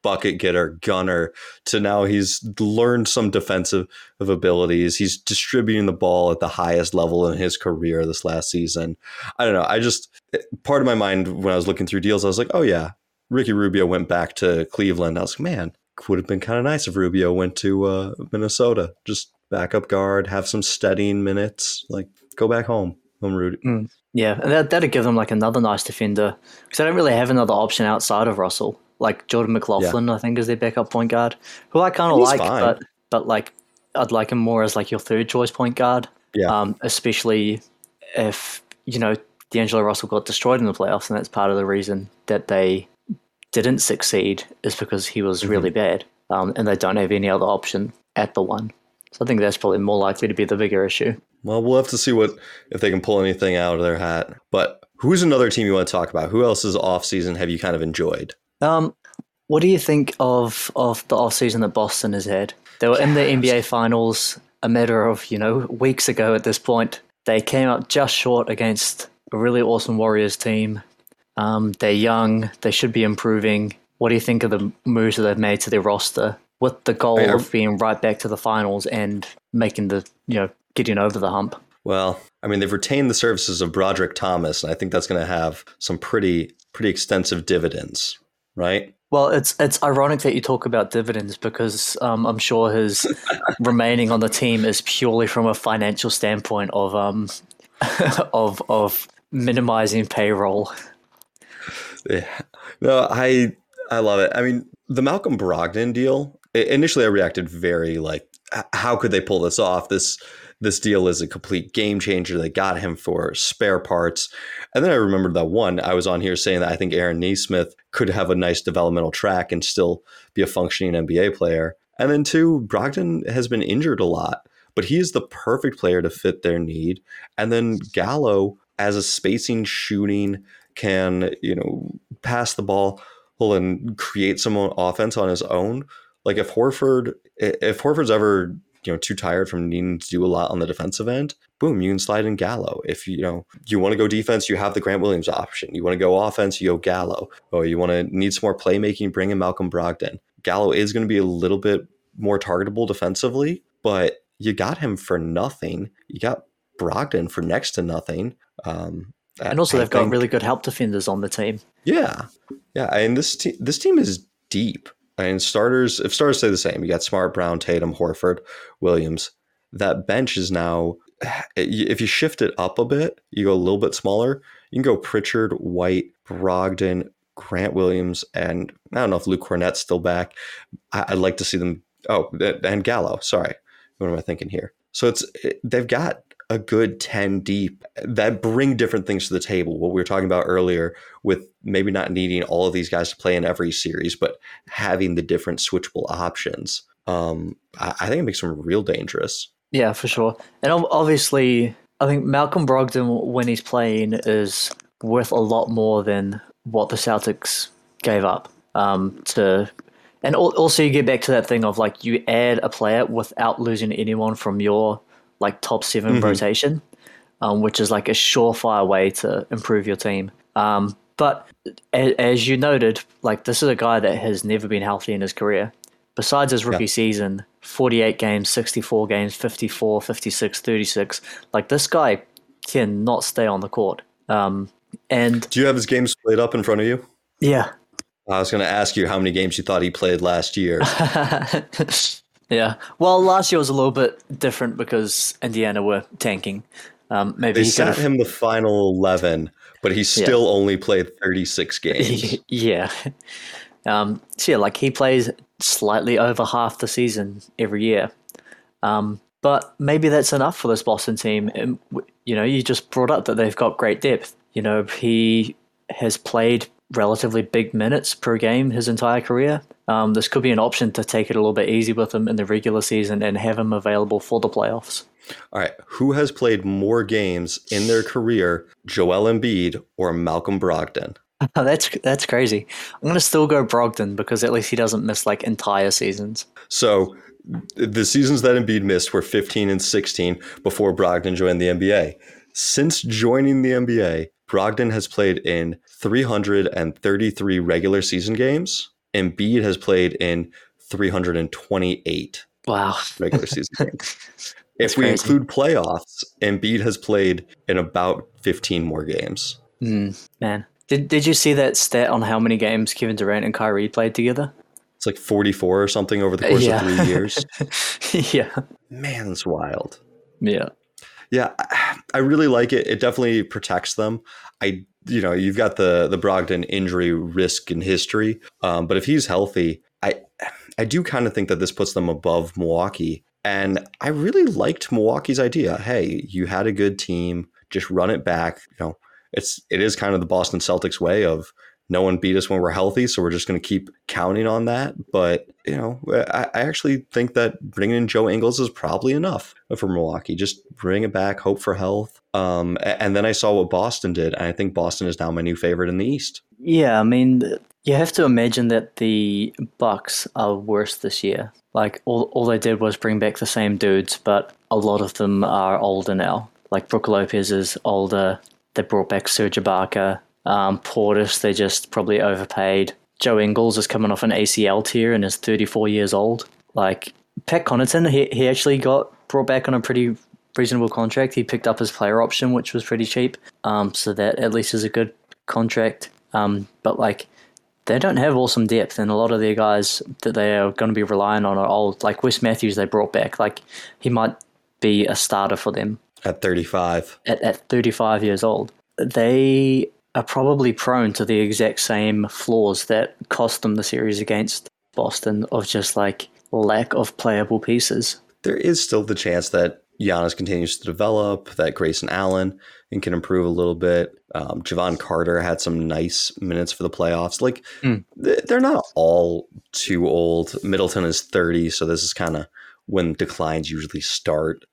bucket getter gunner to now he's learned some defensive of abilities. He's distributing the ball at the highest level in his career this last season. I don't know. I just part of my mind when i was looking through deals i was like oh yeah ricky rubio went back to cleveland. I was like man would have been kind of nice if rubio went to uh, minnesota. Just backup guard have some steadying minutes like go back home home Rudy. Yeah, and that that'd give them like another nice defender because they don't really have another option outside of Russell. Like Jordan McLaughlin, I think is their backup point guard, who I kind of like, fine. but but like I'd like him more as like your third choice point guard. Yeah. Um, especially if you know D'Angelo Russell got destroyed in the playoffs, and that's part of the reason that they didn't succeed is because he was really bad, um, and they don't have any other option at the one. So I think that's probably more likely to be the bigger issue. Well, we'll have to see what if they can pull anything out of their hat. But who's another team you want to talk about? Who else's off season have you kind of enjoyed? Um, what do you think of of the off season that Boston has had? They were in the NBA Finals a matter of you know weeks ago. At this point, they came up just short against a really awesome Warriors team. Um, they're young. They should be improving. What do you think of the moves that they've made to their roster with the goal I- of being right back to the finals and making the you know getting over the hump? Well, I mean, they've retained the services of Brodric Thomas, and I think that's going to have some pretty pretty extensive dividends, right? Well, it's it's ironic that you talk about dividends because um, I'm sure his remaining on the team is purely from a financial standpoint of um of of minimizing payroll. Yeah. No, I I love it. I mean, the Malcolm Brogdon deal. Initially, I reacted very like, how could they pull this off? This this deal is a complete game changer. They got him for spare parts, and then I remembered that one I was on here saying that I think Aaron Nesmith could have a nice developmental track and still be a functioning NBA player. And then two, Brogdon has been injured a lot, but he is the perfect player to fit their need. And then Gallo, as a spacing shooting, can you know pass the ball and create some offense on his own. Like if Horford, if Horford's ever you know too tired from needing to do a lot on the defensive end, boom, you can slide in Gallo. If you know you want to go defense, you have the Grant Williams option. You want to go offense, you go Gallo. Or you want to need some more playmaking, bring in Malcolm Brogdon. Gallo is going to be a little bit more targetable defensively, but you got him for nothing. You got Brogdon for next to nothing. Um, And also, I they've got really good help defenders on the team. yeah, yeah, and this team this team is deep. And starters, if starters stay the same, you got Smart, Brown, Tatum, Horford, Williams. That bench is now. If you shift it up a bit, you go a little bit smaller. You can go Pritchard, White, Brogdon, Grant Williams, and I don't know if Luke Kornet's still back. I, I'd like to see them. Oh, and Gallo. Sorry, what am I thinking here? So it's they've got a good 10 deep that bring different things to the table. What we were talking about earlier with maybe not needing all of these guys to play in every series, but having the different switchable options. Um, I, I think it makes them real dangerous. Yeah, for sure. And obviously, I think Malcolm Brogdon, when he's playing, is worth a lot more than what the Celtics gave up. Um, to and also you get back to that thing of like you add a player without losing anyone from your like top 7 Mhm. rotation, um, which is like a surefire way to improve your team. Um, but a- as you noted, like this is a guy that has never been healthy in his career. Besides his rookie season, 48 games, 64 games, 54, 56, 36. Like this guy cannot stay on the court. Um, and Do you have his games played up in front of you? yeah, I was going to ask you how many games you thought he played last year. yeah. Well, last year was a little bit different because Indiana were tanking. Um, maybe They he could him the final 11, but he still only played 36 games. yeah. Um, so yeah, like he plays slightly over half the season every year. Um, but maybe that's enough for this Boston team. And, you know, you just brought up that they've got great depth. You know, he has played relatively big minutes per game his entire career. Um, this could be an option to take it a little bit easy with him in the regular season and have him available for the playoffs. All right, who has played more games in their career, Joel Embiid or Malcolm Brogdon? that's that's crazy. I'm gonna still go Brogdon because at least he doesn't miss like entire seasons. So the seasons that Embiid missed were 15 and 16 before Brogdon joined the NBA. Since joining the NBA, Brogdon has played in 333 regular season games. Embiid has played in 328 wow regular season games. if we crazy. include playoffs, Embiid has played in about 15 more games. Mm, man, did did you see that stat on how many games Kevin Durant and Kyrie played together? It's like 44 or something over the course yeah. of three years. yeah. Man, it's wild. Yeah. Yeah, I really like it. It definitely protects them. I, you know, you've got the the Brogdon injury risk in history, um, but if he's healthy, I, I do kind of think that this puts them above Milwaukee. And I really liked Milwaukee's idea. Hey, you had a good team, just run it back. You know, it's it is kind of the Boston Celtics way of no one beat us when we're healthy, so we're just going to keep counting on that. But you know, I, I, actually think that bringing in Joe Ingles is probably enough for Milwaukee. Just bring it back, hope for health. Um, and then I saw what Boston did, and I think Boston is now my new favorite in the East. Yeah, I mean, you have to imagine that the Bucks are worse this year. Like all, all they did was bring back the same dudes, but a lot of them are older now. Like Brook Lopez is older. They brought back Serge Ibaka. Um, Portis, they just probably overpaid. Joe Ingles is coming off an ACL tear and is 34 years old. Like Pat Connaughton, he, he actually got brought back on a pretty reasonable contract. He picked up his player option, which was pretty cheap. Um, so that at least is a good contract. Um, but like they don't have awesome depth, and a lot of their guys that they are going to be relying on are old. Like Wes Matthews, they brought back. Like he might be a starter for them at 35. At, at 35 years old, they are probably prone to the exact same flaws that cost them the series against Boston of just like lack of playable pieces. There is still the chance that Giannis continues to develop, that Grayson Allen and can improve a little bit. Um, Jevon Carter had some nice minutes for the playoffs. Like mm. they're not all too old. Middleton is 30, so this is kind of when declines usually start.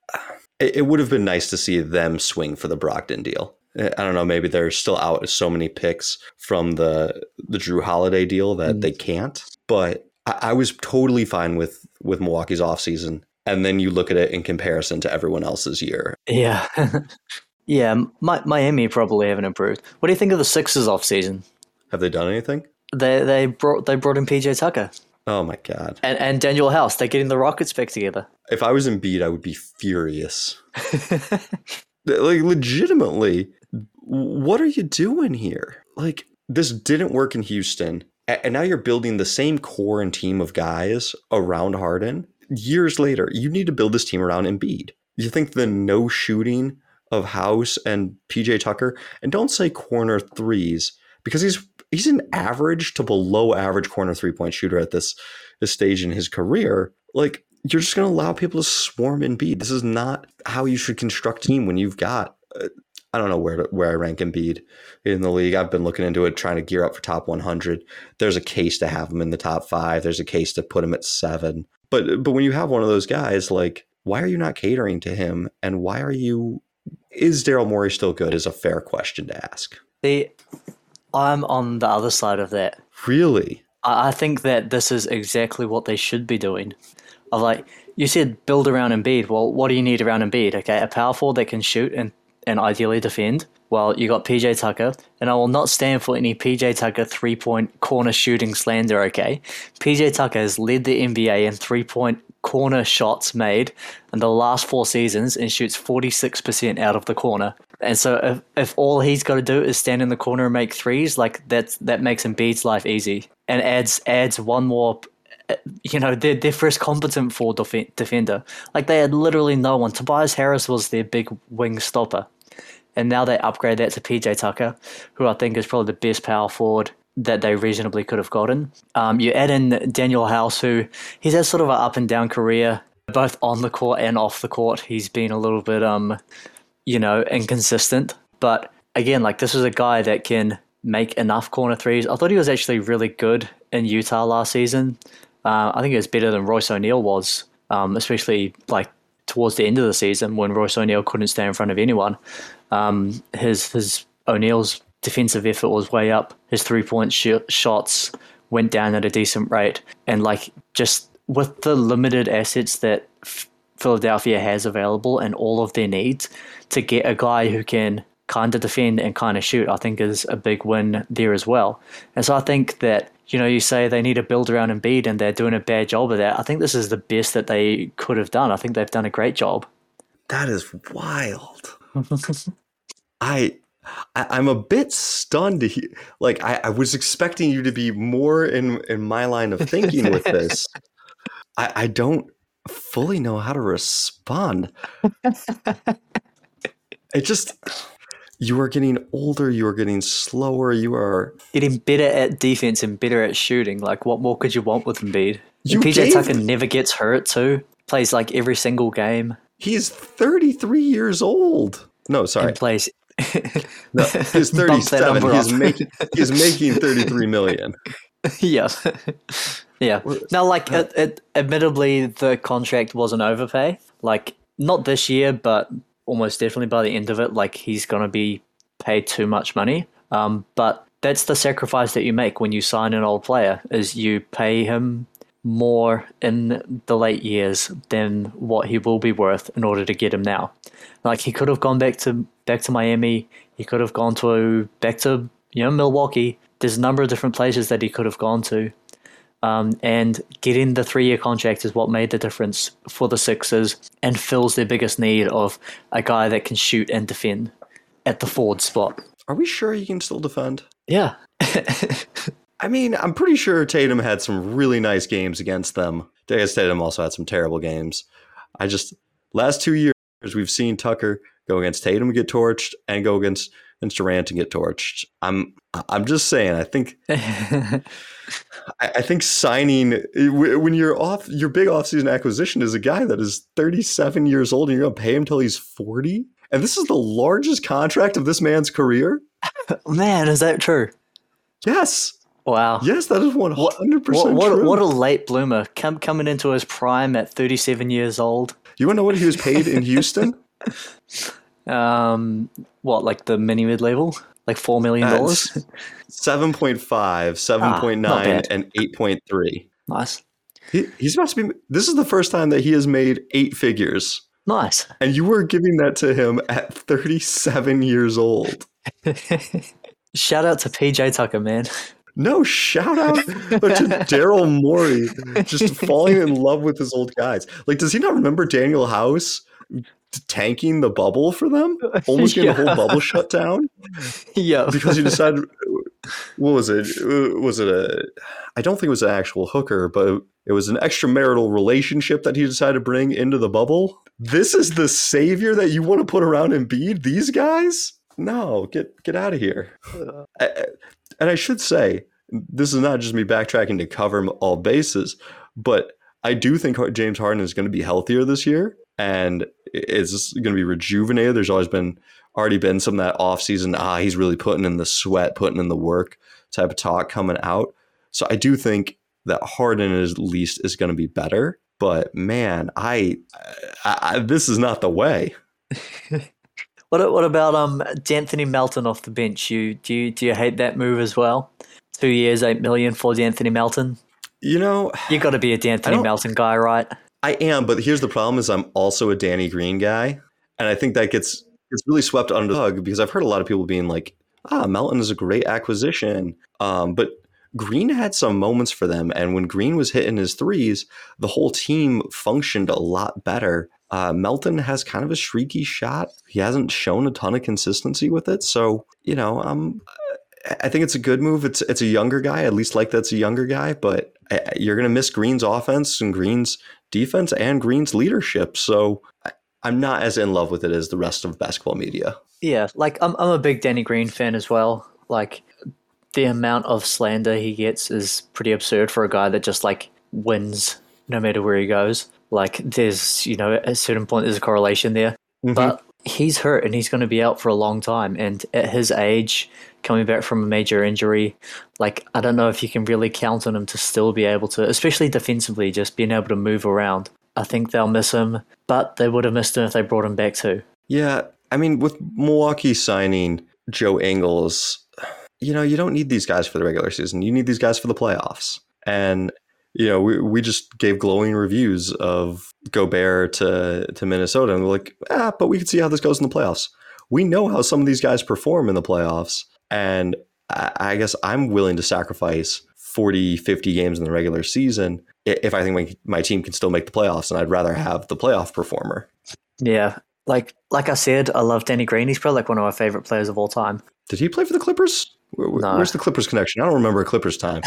It, it would have been nice to see them swing for the Brogdon deal. I don't know. Maybe they're still out so many picks from the the Jrue Holiday deal that mm. they can't. But I, I, was totally fine with with Milwaukee's offseason. And then you look at it in comparison to everyone else's year. Yeah, yeah. My, Miami probably haven't improved. What do you think of the Sixers offseason? Have they done anything? They they brought they brought in PJ Tucker. Oh my god. And and Danuel House. They're getting the Rockets back together. If I was Embiid, I would be furious. like legitimately what are you doing here? Like, this didn't work in Houston. And now you're building the same core and team of guys around Harden. Years later, you need to build this team around Embiid. You think the no shooting of House and PJ Tucker, and don't say corner threes, because he's he's an average to below average corner three point shooter at this, this stage in his career. Like, you're just going to allow people to swarm Embiid. This is not how you should construct a team when you've got uh, I don't know where to, where I rank Embiid in the league. I've been looking into it, trying to gear up for top 100. There's a case to have him in the top five. There's a case to put him at seven. But but when you have one of those guys, like why are you not catering to him? And why are you? Is Daryl Morey still good? Is a fair question to ask. The I'm on the other side of that. Really? I think that this is exactly what they should be doing. Of like you said, build around Embiid. Well, what do you need around Embiid? Okay, a power forward that can shoot and and ideally defend. Well, you got PJ Tucker, and I will not stand for any PJ Tucker three point corner shooting slander, okay? PJ Tucker has led the NBA in three point corner shots made in the last four seasons and shoots 46% out of the corner. And so if, if all he's got to do is stand in the corner and make threes, like that's that makes Embiid's life easy and adds adds one more you know, their, their first competent four def- defender. Like they had literally no one. Tobias Harris was their big wing stopper. And now they upgrade that to PJ Tucker, who I think is probably the best power forward that they reasonably could have gotten. Um, you add in Danuel House, who he's had sort of an up and down career, both on the court and off the court. He's been a little bit, um, you know, inconsistent. But again, like this is a guy that can make enough corner threes. I thought he was actually really good in Utah last season. Uh, I think it was better than Royce O'Neale was, um, especially like towards the end of the season when Royce O'Neale couldn't stay in front of anyone. Um, his his O'Neale's defensive effort was way up. His three point sh- shots went down at a decent rate, and like just with the limited assets that F- Philadelphia has available and all of their needs, to get a guy who can kind of defend and kind of shoot, I think is a big win there as well. And so I think that you know, you say they need to build around Embiid and they're doing a bad job of that. I think this is the best that they could have done. I think they've done a great job. That is wild. I, I am a bit stunned to hear. Like I, I was expecting you to be more in in my line of thinking with this. I, I don't fully know how to respond. it just you are getting older, you are getting slower, you are getting better at defense and better at shooting. Like, what more could you want with Embiid? You PJ gave- Tucker never gets hurt too. Plays like every single game. he's 33 years old. No, sorry. And plays. No, he's Bump 37. He's making he's making 33 million. yeah, yeah. Now, like, uh, it, it, admittedly, the contract was an overpay. Like, not this year, but almost definitely by the end of it, like he's gonna be paid too much money. Um, but that's the sacrifice that you make when you sign an old player: is you pay him more in the late years than what he will be worth in order to get him now. Like he could have gone back to back to Miami. He could have gone to back to you know Milwaukee. There's a number of different places that he could have gone to. Um, and getting the three year contract is what made the difference for the Sixers and fills their biggest need of a guy that can shoot and defend at the forward spot. Are we sure he can still defend? Yeah. I mean, I'm pretty sure Tatum had some really nice games against them. Guess Tatum also had some terrible games. I just last two years we've seen Tucker go against Tatum and get torched, and go against against Durant and get torched. I'm I'm just saying. I think I, I think signing when you're off your big offseason acquisition is a guy that is 37 years old and you're going to pay him till he's 40. And this is the largest contract of this man's career. Man, is that true? Yes. Wow. Yes, that is 100% What, what, true. what a late bloomer. Come, coming into his prime at 37 years old. You want to know what he was paid in Houston? Um, what, like the mini mid level? Like $4 million? Uh, s- 7.5, 7.9, not and 8.3. nice. He, he's about to be. This is the first time that he has made eight figures. Nice. And you were giving that to him at 37 years old. Shout out to PJ Tucker, man. No, shout out to Daryl Morey just falling in love with his old guys. Like, does he not remember Danuel House tanking the bubble for them? Almost getting the whole bubble shut down? yeah. because he decided what was it Uh, was it a i don't think it was an actual hooker but it was an extramarital relationship that he decided to bring into the bubble this is the savior that you want to put around Embiid these guys no get get out of here I- I- and i should say this is not just me backtracking to cover all bases but i do think james harden is going to be healthier this year and is going to be rejuvenated there's always been already been some of that offseason, ah, he's really putting in the sweat, putting in the work type of talk coming out. So I do think that Harden at least is going to be better. But man, I, I, I this is not the way. What what about um D'Anthony Melton off the bench? You do you do you hate that move as well? Two years, eight million for D'Anthony Melton. You know, You got to be a D'Anthony Melton guy, right? I am, but here's the problem: is I'm also a Danny Green guy, and I think that gets gets really swept under the rug because I've heard a lot of people being like, "Ah, Melton is a great acquisition," um, but Green had some moments for them, and when Green was hitting his threes, the whole team functioned a lot better. Uh, Melton has kind of a streaky shot. He hasn't shown a ton of consistency with it, so you know, um, I think it's a good move. It's it's a younger guy. At least like that's a younger guy, but I- you're going to miss Green's offense and Green's defense and Green's leadership. So I'm not as in love with it as the rest of basketball media. Yeah, like I'm I'm a big Danny Green fan as well. Like the amount of slander he gets is pretty absurd for a guy that just like wins no matter where he goes. Like there's you know at a certain point there's a correlation there. Mm-hmm. But he's hurt and he's going to be out for a long time. And at his age, coming back from a major injury, like I don't know if you can really count on him to still be able to, especially defensively, just being able to move around. I think they'll miss him, but they would have missed him if they brought him back too. Yeah, I mean, with Milwaukee signing Joe Ingles, you know, you don't need these guys for the regular season. You need these guys for the playoffs. And you know, we, we just gave glowing reviews of Gobert to to Minnesota, and we're like, ah, but we can see how this goes in the playoffs. We know how some of these guys perform in the playoffs, and I, guess I'm willing to sacrifice 40, 50 games in the regular season if I think my, my team can still make the playoffs, and I'd rather have the playoff performer. Yeah, like like I said, I love Danny Green. He's probably like one of my favorite players of all time. Did he play for the Clippers? Where, no. Where's the Clippers connection? I don't remember a Clippers time.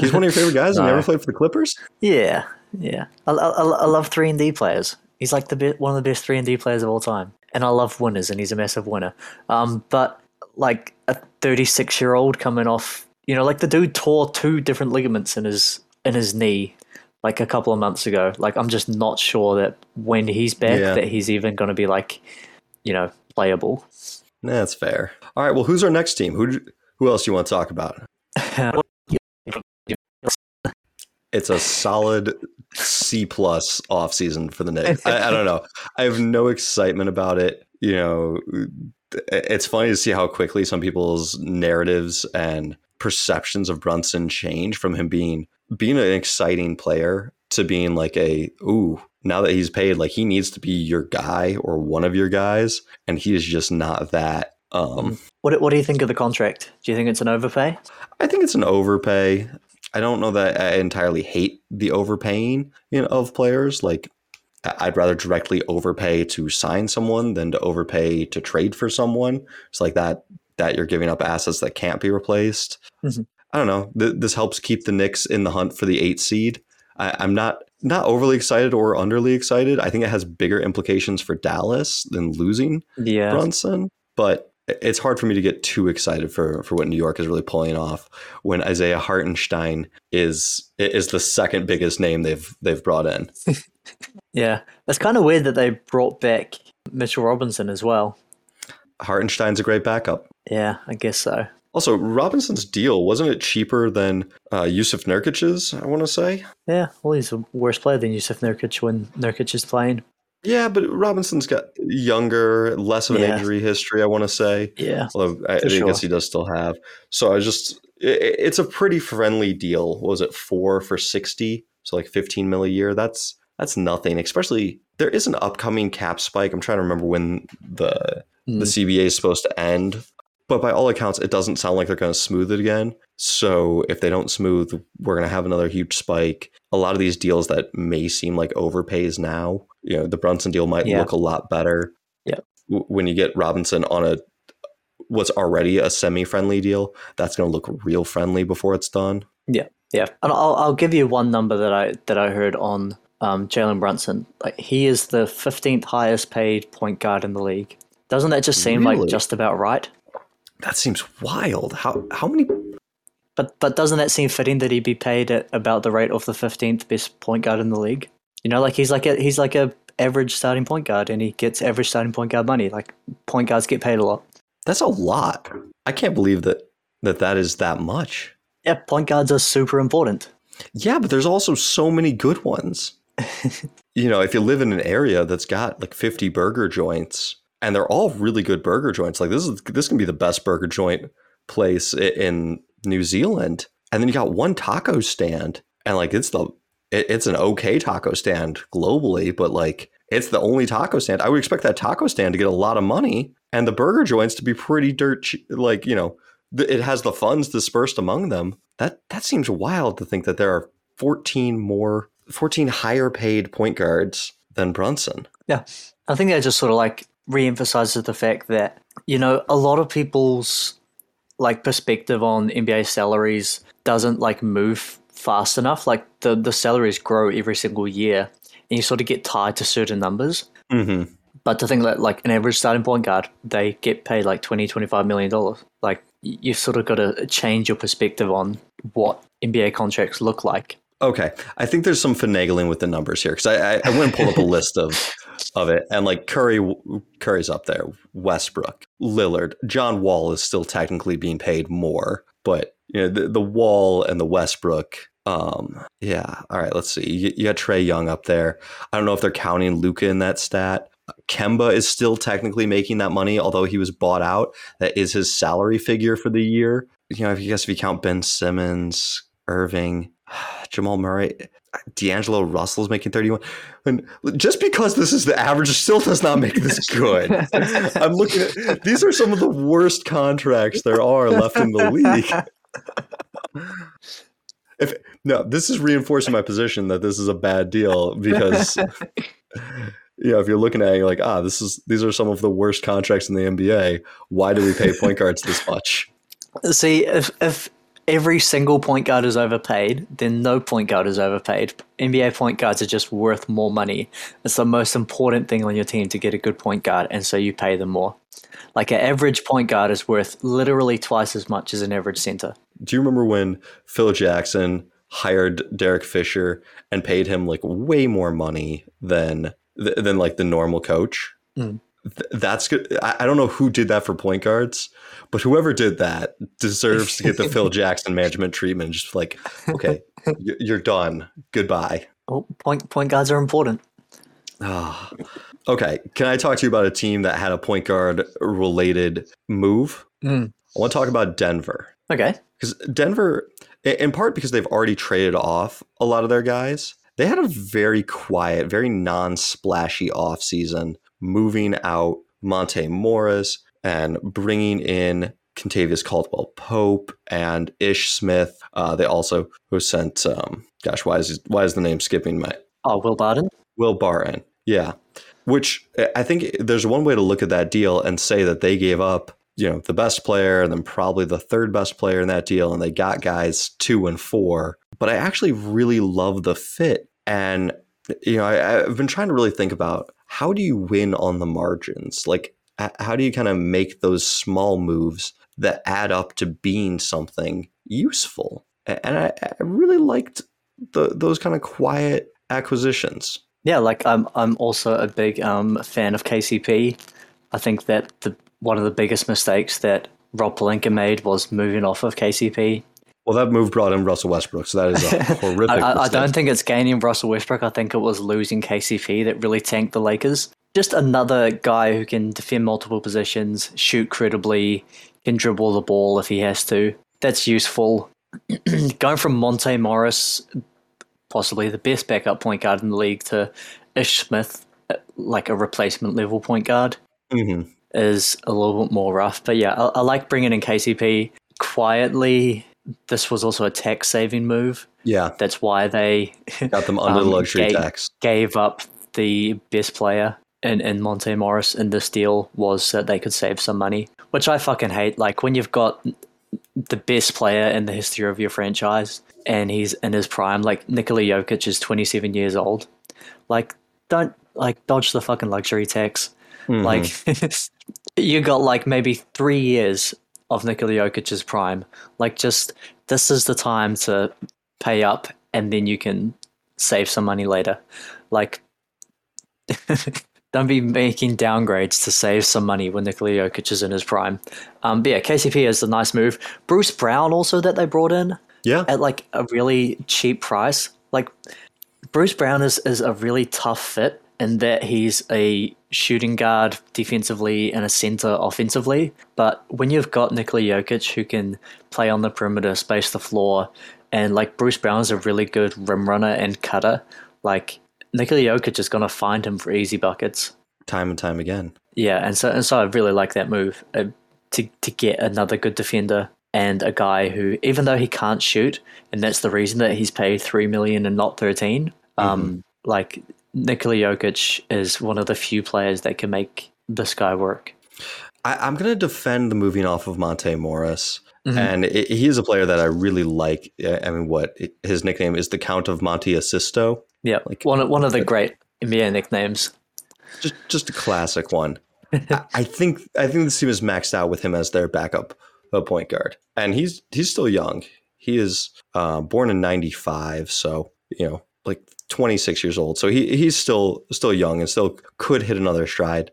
He's one of your favorite guys, no. and never played for the Clippers. Yeah, yeah. I, I, I love three and D players. He's like the one of the best three and D players of all time, and I love winners, and he's a massive winner. Um, but like a 36 year old coming off, you know, like the dude tore two different ligaments in his in his knee like a couple of months ago. Like I'm just not sure that when he's back yeah. that he's even going to be like, you know, playable. That's fair. All right. Well, who's our next team? Who who else do you want to talk about? it's a solid C plus off season for the Knicks. I, I, don't know. I have no excitement about it. You know, it's funny to see how quickly some people's narratives and perceptions of Brunson change from him being being an exciting player to being like a ooh now that he's paid like he needs to be your guy or one of your guys and he is just not that um, what what do you think of the contract? Do you think it's an overpay? I think it's an overpay. I don't know that I entirely hate the overpaying you know, of players. Like, I'd rather directly overpay to sign someone than to overpay to trade for someone. It's like that that you're giving up assets that can't be replaced. Mm-hmm. I don't know. Th- this helps keep the Knicks in the hunt for the eight seed. I- I'm not not overly excited or underly excited. I think it has bigger implications for Dallas than losing yeah. Brunson. But it's hard for me to get too excited for for what New York is really pulling off when Isaiah Hartenstein is is the second biggest name they've they've brought in. yeah, it's kind of weird that they brought back Mitchell Robinson as well. Hartenstein's a great backup. Yeah, I guess so. Also, Robinson's deal wasn't it cheaper than uh, Jusuf Nurkic's? I want to say. Yeah, well, he's a worse player than Jusuf Nurkic when Nurkic is playing. Yeah, but Robinson's got younger, less of an yeah. injury history. I want to say. Yeah, although I, I sure. guess he does still have. So I just, it, it's a pretty friendly deal. What was it four for sixty? So like fifteen mil a year. That's that's nothing. Especially there is an upcoming cap spike. I'm trying to remember when the mm. the CBA is supposed to end. But by all accounts, it doesn't sound like they're going to smooth it again. So if they don't smooth, we're going to have another huge spike. A lot of these deals that may seem like overpays now you know the Brunson deal might yeah. look a lot better. Yeah. When you get Robinson on a what's already a semi-friendly deal, that's going to look real friendly before it's done. Yeah, yeah, and I'll I'll give you one number that I that I heard on um, Jalen Brunson. Like he is the fifteenth highest paid point guard in the league. Doesn't that just seem really? like just about right? That seems wild. How how many? But but doesn't that seem fitting that he be paid at about the rate of the fifteenth best point guard in the league? You know, like he's like a he's like a average starting point guard, and he gets average starting point guard money. Like point guards get paid a lot. That's a lot. I can't believe that that that is that much. Yeah, point guards are super important. Yeah, but there's also so many good ones. you know, if you live in an area that's got like 50 burger joints and they're all really good burger joints, like this is this can be the best burger joint place in New Zealand. And then you got one taco stand and like it's the it, it's an okay taco stand globally, but like it's the only taco stand. I would expect that taco stand to get a lot of money and the burger joints to be pretty dirt. Like, you know, th- it has the funds dispersed among them. That that seems wild to think that there are 14 more 14 higher paid point guards than Brunson. Yeah. I think that just sort of like reemphasizes the fact that, you know, a lot of people's like perspective on NBA salaries doesn't like move fast enough. Like the the salaries grow every single year, and you sort of get tied to certain numbers. Mm-hmm. But to think that like an average starting point guard, they get paid like 20, 25 million dollars. Like you've sort of got to change your perspective on what NBA contracts look like. Okay, I think there's some finagling with the numbers here because I, I, I went and pulled up a list of of it. And like Curry, Curry's up there. Westbrook, Lillard, John Wall is still technically being paid more, but you know the, the Wall and the Westbrook. Um, yeah. All right. Let's see. You, you got Trae Young up there. I don't know if they're counting Luka in that stat. Kemba is still technically making that money, although he was bought out. That is his salary figure for the year. You know, if you guess if you count Ben Simmons, Irving, Jamal Murray, D'Angelo Russell's making 31. And just because this is the average still does not make this good. I'm looking at these are some of the worst contracts there are left in the league. If no, this is reinforcing my position that this is a bad deal because you know, if you're looking at it, you're like, ah, this is these are some of the worst contracts in the NBA. Why do we pay point guards this much? See, if if every single point guard is overpaid, then no point guard is overpaid. NBA point guards are just worth more money. It's the most important thing on your team to get a good point guard, and so you pay them more. Like an average point guard is worth literally twice as much as an average center. Do you remember when Phil Jackson hired Derek Fisher and paid him like way more money than than like the normal coach? Mm. That's good. I don't know who did that for point guards, but whoever did that deserves to get the Phil Jackson management treatment. Just like, okay, you're done. Goodbye. Oh, point point guards are important. Ah, okay. Can I talk to you about a team that had a point guard related move? Mm. I want to talk about Denver. Okay. Because Denver, in part because they've already traded off a lot of their guys, they had a very quiet, very non splashy offseason, moving out Monte Morris and bringing in Kentavious Caldwell Pope and Ish Smith. Uh, they also who sent, um, gosh, why is why is the name skipping my? Oh, Will Barton. Will Barton, yeah. Which I think there's one way to look at that deal and say that they gave up, you know, the best player and then probably the third best player in that deal, and they got guys two and four. But I actually really love the fit, and you know, I, I've been trying to really think about how do you win on the margins, like how do you kind of make those small moves that add up to being something useful? And I, I really liked the, those kind of quiet acquisitions. Yeah, like I'm I'm also a big um, fan of KCP. I think that the one of the biggest mistakes that Rob Pelinka made was moving off of KCP. Well, that move brought in Russell Westbrook, so that is a horrific. I, I, don't think it's gaining Russell Westbrook. I think it was losing KCP that really tanked the Lakers. Just another guy who can defend multiple positions, shoot credibly, can dribble the ball if he has to. That's useful. Going from Monte Morris, possibly the best backup point guard in the league, to Ish Smith, like a replacement level point guard, mm-hmm. is a little bit more rough. But yeah, I, I like bringing in KCP quietly this was also a tax saving move. Yeah. That's why they got them under um, the luxury gave, tax. Gave up the best player in, in Monte Morris in this deal was that they could save some money, which I fucking hate. Like when you've got the best player in the history of your franchise and he's in his prime, like Nikola Jokic is 27 years old. Like, don't like dodge the fucking luxury tax. Mm-hmm. Like, you got like maybe three years of Nikola Jokic's prime. Like, just this is the time to pay up, and then you can save some money later. Like, don't be making downgrades to save some money when Nikola Jokic is in his prime. Um, but yeah, KCP is a nice move. Bruce Brown also that they brought in. Yeah. At like a really cheap price. Like Bruce Brown is, is a really tough fit in that he's a shooting guard defensively and a center offensively. But when you've got Nikola Jokic who can play on the perimeter, space the floor, and like Bruce Brown is a really good rim runner and cutter, like Nikola Jokic is going to find him for easy buckets. Time and time again. Yeah, and so and so I really like that move uh, to to get another good defender and a guy who, even though he can't shoot, and that's the reason that he's paid three million and not 13 um, mm-hmm. like Nikola Jokic is one of the few players that can make this guy work. I, am going to defend the moving off of Monte Morris. Mm-hmm. And it, he is a player that I really like. I mean, what his nickname is the Count of Monte Assisto. Yeah, like one one of the great NBA nicknames. Just just a classic one. I think I think this team is maxed out with him as their backup uh, point guard, and he's he's still young. He is uh, born in '95, so you know, like 26 years old, so he he's still still young and still could hit another stride.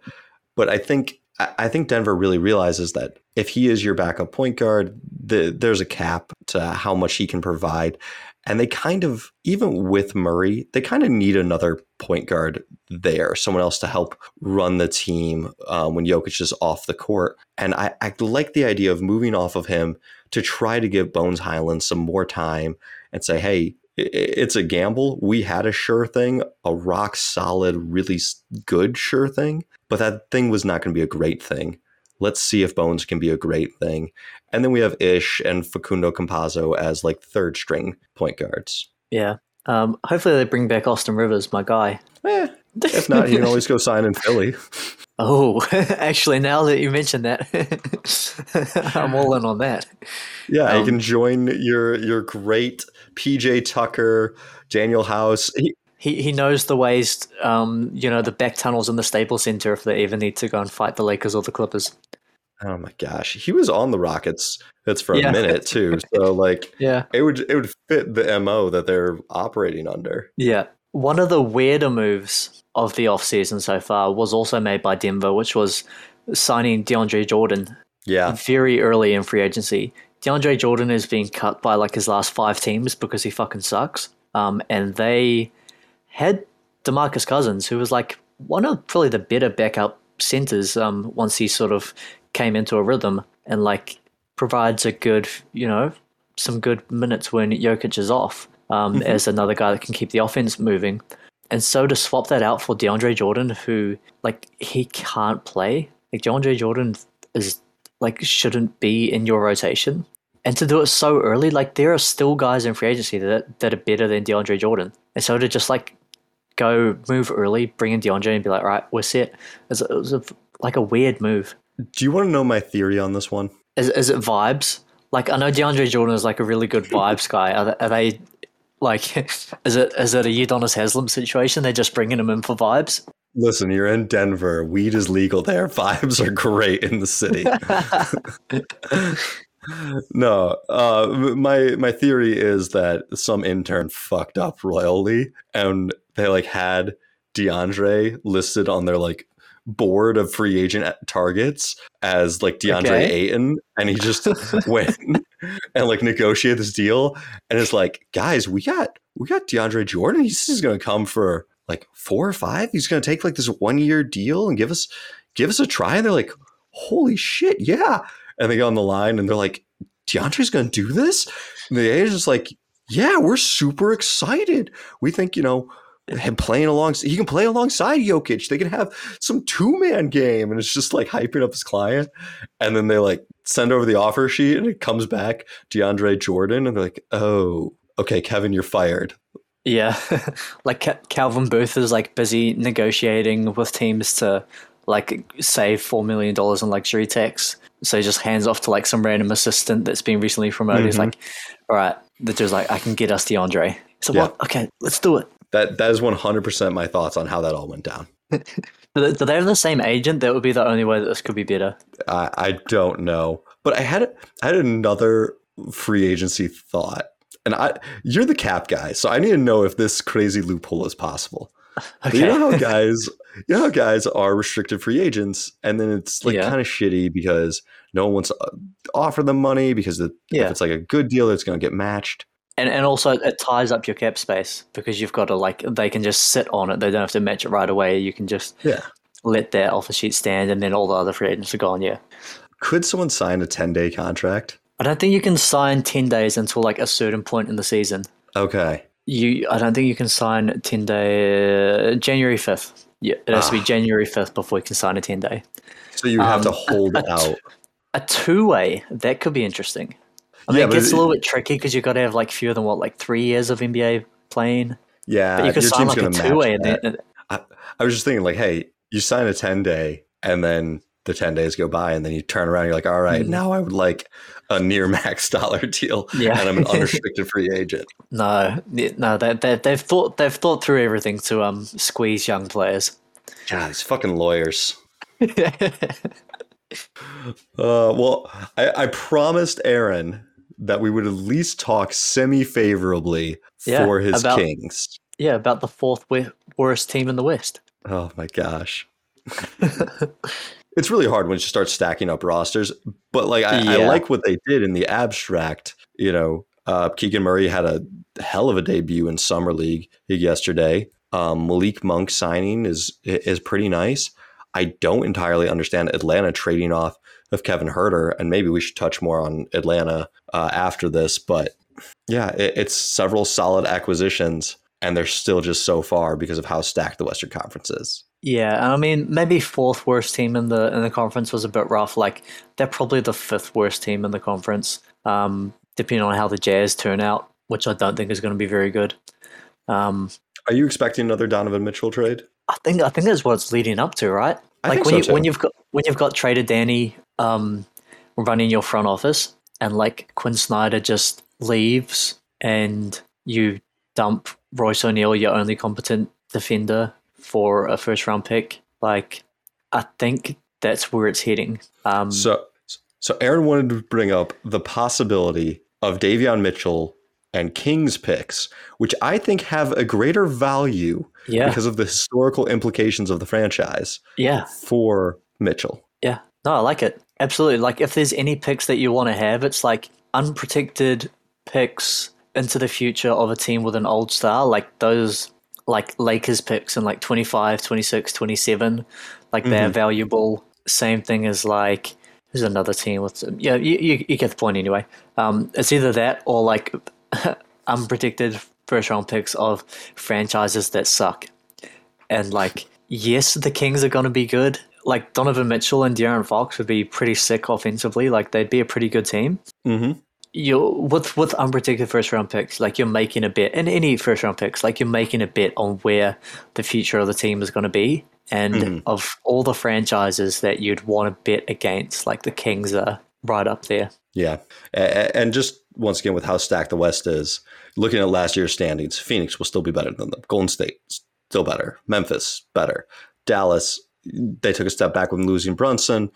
But I think I think Denver really realizes that if he is your backup point guard, the, there's a cap to how much he can provide. And they kind of, even with Murray, they kind of need another point guard there, someone else to help run the team um, when Jokic is off the court. And I, I like the idea of moving off of him to try to give Bones Hyland some more time and say, hey, it's a gamble. We had a sure thing, a rock solid, really good sure thing, but that thing was not going to be a great thing. Let's see if Bones can be a great thing. And then we have Ish and Facundo Campazzo as like third string point guards. Yeah. Um, hopefully they bring back Austin Rivers, my guy. Eh, if not, he can always go sign in Philly. Oh, actually, now that you mention that, I'm all in on that. Yeah, um, you can join your your great PJ Tucker, Danuel House. He, he, he knows the ways, um, you know, the back tunnels in the Staples Center if they even need to go and fight the Lakers or the Clippers. Oh my gosh, he was on the Rockets. That's for yeah. a minute too. So like, yeah, it would it would fit the mo that they're operating under. Yeah, one of the weirder moves of the offseason so far was also made by Denver, which was signing DeAndre Jordan. Yeah, very early in free agency. DeAndre Jordan is being cut by like his last five teams because he fucking sucks. Um, and they had Demarcus Cousins, who was like one of probably the better backup centers um, once he sort of came into a rhythm and like provides a good, you know, some good minutes when Jokic is off um, mm-hmm. as another guy that can keep the offense moving. And so to swap that out for DeAndre Jordan, who like he can't play, like DeAndre Jordan is like shouldn't be in your rotation. And to do it so early, like there are still guys in free agency that that are better than DeAndre Jordan. And so to just like go move early, bring in DeAndre and be like, right, we're set. It was, it was a, like a weird move. Do you want to know my theory on this one? Is, is it vibes? Like I know DeAndre Jordan is like a really good vibes guy. Are, are they like is it is it a Udonis Haslem situation? They're just bringing him in for vibes. Listen, you're in Denver. Weed is legal there. Vibes are great in the city. no, uh, my my theory is that some intern fucked up royally, and they like had DeAndre listed on their like board of free agent targets as like DeAndre okay. Ayton, and he just went and like negotiate this deal, and it's like, guys, we got we got DeAndre Jordan. He's just gonna come for like four or five. He's gonna take like this one year deal and give us give us a try. And they're like, holy shit, yeah and they go on the line and they're like, DeAndre's to do this? And the agent's like, yeah, we're super excited. We think, you know, him playing along, he can play alongside Jokic. They can have some two man game. And it's just like hyping up his client. And then they like send over the offer sheet and it comes back DeAndre Jordan. And they're like, oh, okay, Kevin, you're fired. Yeah. like Calvin Booth is like busy negotiating with teams to like save $4 million in luxury tax so he just hands off to like some random assistant that's been recently promoted. Mm-hmm. He's like, all right, the dude's like, I can get us DeAndre. So yeah. what? Okay, let's do it. That that is one hundred percent my thoughts on how that all went down. do they have the same agent? That would be the only way that this could be better. I, I don't know, but I had I had another free agency thought, and I you're the cap guy, so I need to know if this crazy loophole is possible. Okay. You know how guys, you know how guys are restricted free agents, and then it's like yeah. kind of shitty because no one wants to uh, offer them money because the, yeah. if it's like a good deal, it's going to get matched. And and also it ties up your cap space because you've got to like they can just sit on it. They don't have to match it right away. You can just yeah let their offer sheet stand, and then all the other free agents are gone. Yeah. Could someone sign a ten day contract? I don't think you can sign ten days until like a certain point in the season. Okay you I don't think you can sign ten day uh, January fifth. Yeah, it has ah. to be ah. January fifth before you can sign a ten day. So you have um, to hold a, out. A two way that could be interesting. I mean, yeah, it gets a little bit tricky because you've got to have like fewer than what, like three years of NBA playing. Yeah, but you could sign like a two way. I, I was just thinking, like, hey, you sign a ten day, and then the 10 days go by and then you turn around you're like all right, mm-hmm. now i would like a near max dollar deal yeah. and i'm an unrestricted free agent no no they, they, they've thought they've thought through everything to um squeeze young players god these fucking lawyers uh, well I, I promised aaron that we would at least talk semi favorably yeah, for his about, kings Yeah, about the fourth worst team in the West. Oh my gosh. it's really hard when you start stacking up rosters, but like I, I like what they did in the abstract. You know, uh, Keegan Murray had a hell of a debut in summer league yesterday. Um, Malik Monk signing is is pretty nice. I don't entirely understand Atlanta trading off of Kevin Huerter, and maybe we should touch more on Atlanta uh, after this. But yeah, it, it's several solid acquisitions, and they're still just so far because of how stacked the Western Conference is. Yeah, I mean, maybe fourth worst team in the in the conference was a bit rough. Like they're probably the fifth worst team in the conference, um, depending on how the Jazz turn out, which I don't think is going to be very good. Um, Are you expecting another Donovan Mitchell trade? I think I think that's what it's leading up to, right? I like think when so you too. when you've got when you've got Trader Danny um, running your front office, and like Quin Snyder just leaves, and you dump Royce O'Neale, your only competent defender, for a first round pick. Like, I think that's where it's heading. Um, So, so Aaron wanted to bring up the possibility of Davion Mitchell and Kings picks, which I think have a greater value yeah, because of the historical implications of the franchise yeah, for Mitchell. yeah. No, I like it absolutely. Like, if there's any picks that you want to have, it's like unprotected picks into the future of a team with an old star, like those like Lakers picks in like 25, 26, 27. Like they're Mhm. valuable. Same thing as like there's another team with yeah, you, you, you get the point anyway. Um, it's either that or like unprotected first round picks of franchises that suck. And like yes, the Kings are going to be good. Like Donovan Mitchell and De'Aaron Fox would be pretty sick offensively. Like they'd be a pretty good team Mm-hmm. you with with unprotected first round picks, like you're making a bet, and any first round picks, like you're making a bet on where the future of the team is going to be, and Mhm. of all the franchises that you'd want to bet against, like the Kings are right up there. Yeah. And just once again, with how stacked the West is, looking at last year's standings, Phoenix will still be better than them. Golden State, still better. Memphis, better. Dallas, they took a step back when losing Brunson,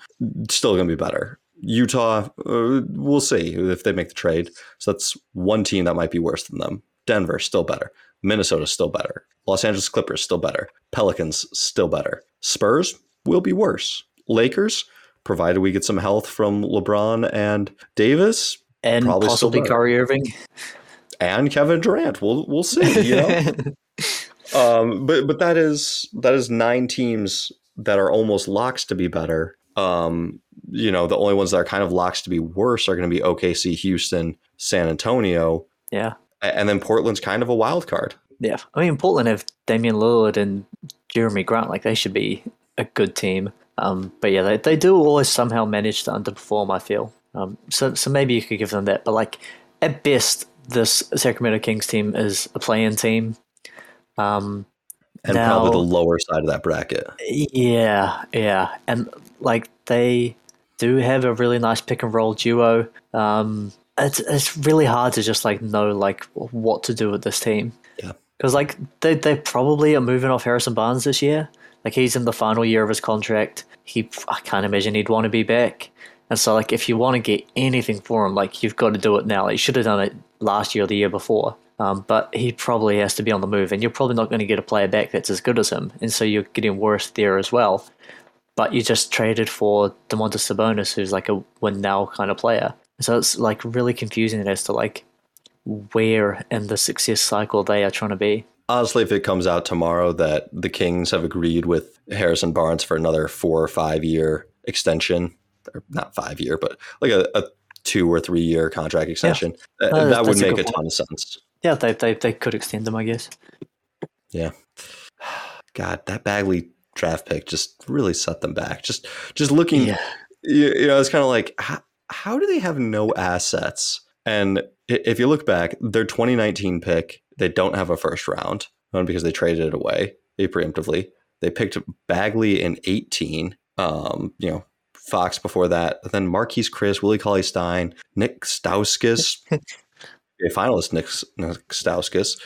still going to be better. Utah, uh, we'll see if they make the trade. So that's one team that might be worse than them. Denver, still better. Minnesota, still better. Los Angeles Clippers, still better. Pelicans, still better. Spurs will be worse. Lakers, provided we get some health from LeBron and Davis And Probably possibly. Kyrie Irving. and Kevin Durant. We'll we'll see. You know, um, but but that is that is nine teams that are almost locks to be better. Um, you know, the only ones that are kind of locks to be worse are going to be OKC, Houston, San Antonio, yeah, and then Portland's kind of a wild card. yeah. I mean, Portland have Damian Lillard and Jerami Grant. Like they should be a good team. Um, but yeah, they, they do always somehow manage to underperform. I feel. Um, so so maybe you could give them that. But like at best, this Sacramento Kings team is a play-in team. Um, And Now- probably the lower side of that bracket. yeah, yeah, and like they do have a really nice pick and roll duo. Um, it's it's really hard to just like know like what to do with this team. Yeah. because like they they probably are moving off Harrison Barnes this year. Like he's in the final year of his contract. He I can't imagine he'd want to be back. And so like if you want to get anything for him, like you've got to do it now. Like you should have done it last year or the year before. Um, but he probably has to be on the move, and you're probably not going to get a player back that's as good as him, and so you're getting worse there as well. But you just traded for Domantas Sabonis, who's like a win now kind of player. So it's like really confusing as to like where in the success cycle they are trying to be. Honestly, if it comes out tomorrow that the Kings have agreed with Harrison Barnes for another four or five year extension, or not five year, but like a, a two or three year contract extension, uh, No, that would a make a point. ton of sense. Yeah, they they, they could extend them, I guess. Yeah. God, that Bagley draft pick just really set them back. Just just looking, Yeah. you, you know, it's kind of like how, how do they have no assets? And if you look back, their 2019 pick, they don't have a first round because they traded it away they preemptively. They picked Bagley in 18. Um, you know, Fox before that, then Marquese Chriss, Willie Cauley Stein, Nick Stauskas, a finalist Nick, Nick Stauskas,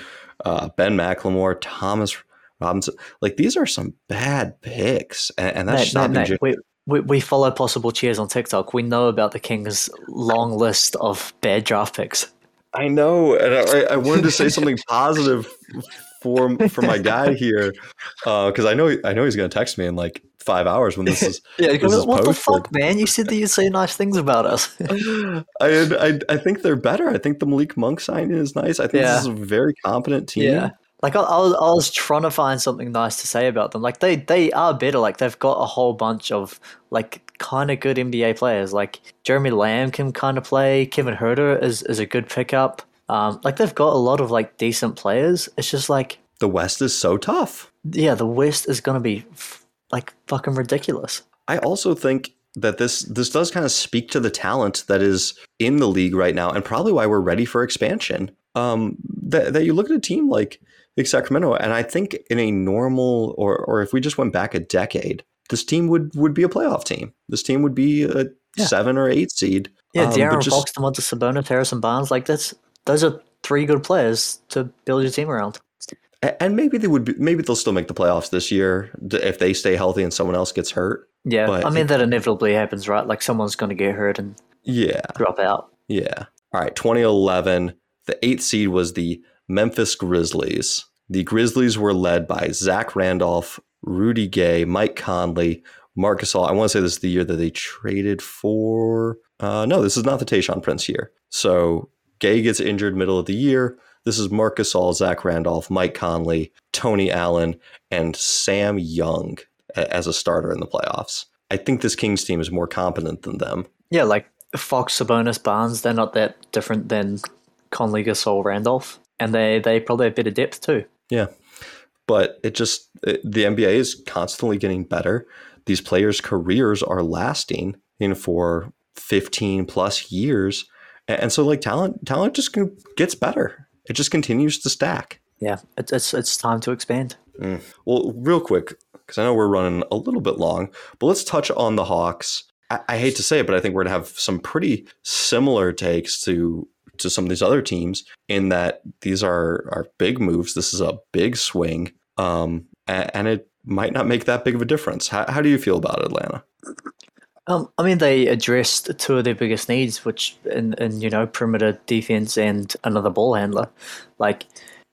uh, Ben McLemore, Thomas Robinson. Like these are some bad picks, and, and that's not been we, we, we follow Possible Chairs on TikTok. We know about the Kings' long list of bad draft picks. I know, and I, I wanted to say something positive for for my guy here, uh, because I know I know he's going to text me in like five hours when this is. yeah, this is what the fuck, man? You said that you'd say nice things about us. I, I I think they're better. I think the Malik Monk signing is nice. I think Yeah. this is a very competent team. Yeah. Like I, I was, I was trying to find something nice to say about them. Like they, they are better. Like they've got a whole bunch of like kind of good NBA players. Like Jeremy Lamb can kind of play. Kevin Huerter is is a good pickup. Um, like they've got a lot of like decent players. It's just like The West is so tough. yeah, the West is gonna be f- like fucking ridiculous. I also think that this this does kind of speak to the talent that is in the league right now, and probably why we're ready for expansion. Um, that that you look at a team like like Sacramento, and I think in a normal or or if we just went back a decade, this team would would be a playoff team. This team would be a Yeah. seven or eight seed. Yeah, Um, De'Aaron just- Fox, Domantas Sabonis, Harrison Barnes. Like that's those are three good players to build your team around. And maybe they would be, maybe they'll still make the playoffs this year if they stay healthy and someone else gets hurt. Yeah, But I mean that inevitably happens, right? Like someone's gonna get hurt and Yeah, drop out. yeah. All right, 2011, the eighth seed was the Memphis Grizzlies. The Grizzlies were led by Zach Randolph, Rudy Gay, Mike Conley, Marc Gasol. I want to say this is the year that they traded for. Uh, no, this is not the Tayshaun Prince year. So Gay gets injured middle of the year. This is Marc Gasol, Zach Randolph, Mike Conley, Tony Allen, and Sam Young as a starter in the playoffs. I think this Kings team is more competent than them. Yeah, like Fox, Sabonis, Barnes, they're not that different than Conley, Gasol, Randolph, and they they probably have better depth too. Yeah. But it just, it, the NBA is constantly getting better. These players' careers are lasting in for 15 plus years. And, so, like, talent, talent just gets better. It just continues to stack. Yeah, it's it's, it's time to expand. Well, real quick, because I know we're running a little bit long, but let's touch on the Hawks. I, I hate to say it, but I think we're gonna have some pretty similar takes to to some of these other teams in that these are are big moves. This is a big swing, um, and, and it might not make that big of a difference. How, how do you feel about Atlanta? Um, I mean, they addressed two of their biggest needs, which in, in you know perimeter defense and another ball handler. Like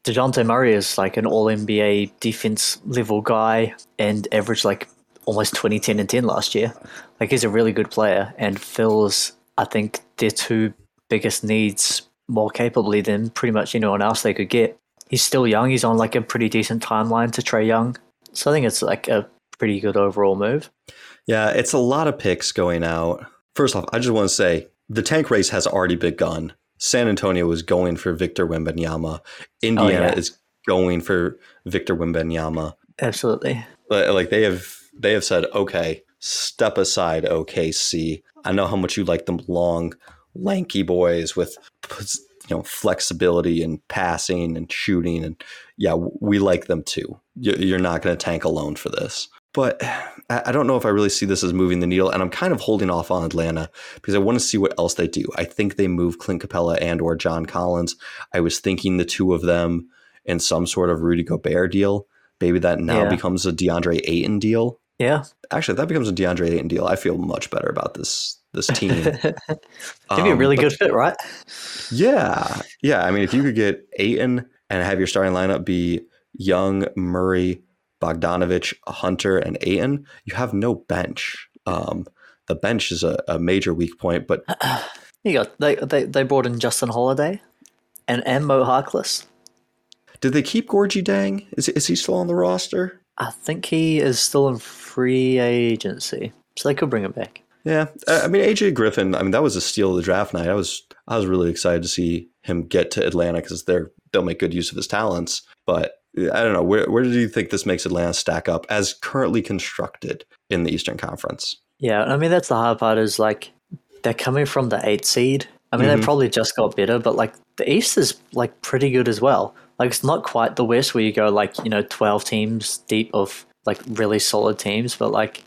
Dejounte Murray is like an All NBA defense level guy and averaged like almost 20, 10, and ten last year. Like he's a really good player and fills I think their two biggest needs more capably than pretty much anyone else they could get. He's still young. He's on like a pretty decent timeline to Trae Young, so I think it's like a pretty good overall move. Yeah, it's a lot of picks going out. First off, I just want to say the tank race has already begun. San Antonio is going for Victor Wembanyama. Indiana yeah. is going for Victor Wembanyama. Absolutely. Like like they have they have said, okay, step aside, OKC. I know how much you like them long, lanky boys with you know flexibility and passing and shooting, and yeah, we like them too. You're not going to tank alone for this. But I don't know if I really see this as moving the needle, and I'm kind of holding off on Atlanta because I want to see what else they do. I think they move Clint Capela and or John Collins. I was thinking the two of them in some sort of Rudy Gobert deal. Maybe that now Yeah. becomes a DeAndre Ayton deal. Yeah. Actually, if that becomes a DeAndre Ayton deal. I feel much better about this this team. It'd be a Um, really good fit, right? Yeah, yeah. I mean, if you could get Ayton and have your starting lineup be Young, Murray, Bogdanovich, Hunter, and Ayton, you have no bench. Um, the bench is a, a major weak point, but You got they they, they brought in Justin Holiday and and Mo Harkless. did they keep Gorgui Dieng? Is is he still on the roster? I think he is still in free agency, so they could bring him back. Yeah, I I mean AJ Griffin. I mean that was a steal of the draft night. I was I was really excited to see him get to Atlanta because they're they'll make good use of his talents. But I don't know where where do you think this makes Atlanta stack up as currently constructed in the Eastern Conference? Yeah, I mean that's the hard part is like they're coming from the eight seed. I mean Mhm. they probably just got better, but like the East is like pretty good as well. Like it's not quite the West where you go like you know twelve teams deep of like really solid teams, but like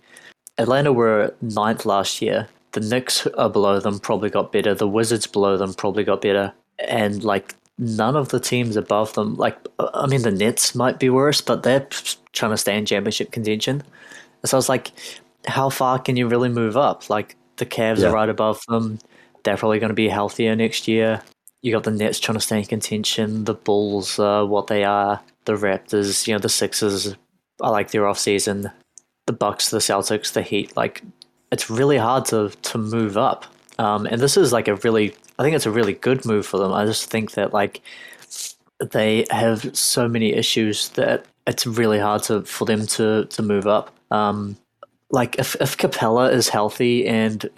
Atlanta were ninth last year. The Knicks are below them, probably got better. The Wizards below them probably got better, and like none of the teams above them. Like I mean, the Nets might be worse, but they're trying to stay in championship contention. So I was like, how far can you really move up? Like the Cavs Yeah. are right above them. They're probably going to be healthier next year. You got the Nets trying to stay in contention. The Bulls are what they are. the Raptors, you know, the Sixers. I like their off season. The Bucks, the Celtics, the Heat. Like it's really hard to to move up. Um, and this is like a really, I think it's a really good move for them. I just think that like they have so many issues that it's really hard to for them to to move up. Um, like if if Capela is healthy and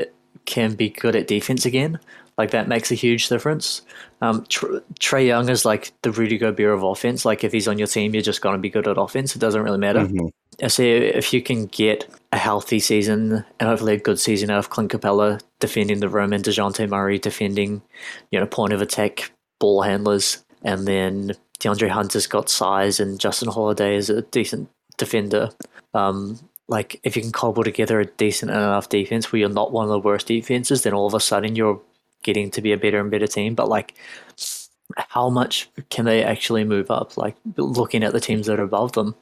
can be good at defense again, like that makes a huge difference. Um, Trae Young is like the Rudy Gobert of offense. Like if he's on your team, you're just going to be good at offense. It doesn't really matter. Mm-hmm. I see if you can get a healthy season and hopefully a good season out of Clint Capela defending the rim and Dejounte Murray defending, you know, point of attack ball handlers, and then DeAndre Hunter's got size and Justin Holiday is a decent defender. Um, like if you can cobble together a decent enough defense where you're not one of the worst defenses, then all of a sudden you're getting to be a better and better team. But like, how much can they actually move up? Like looking at the teams that are above them.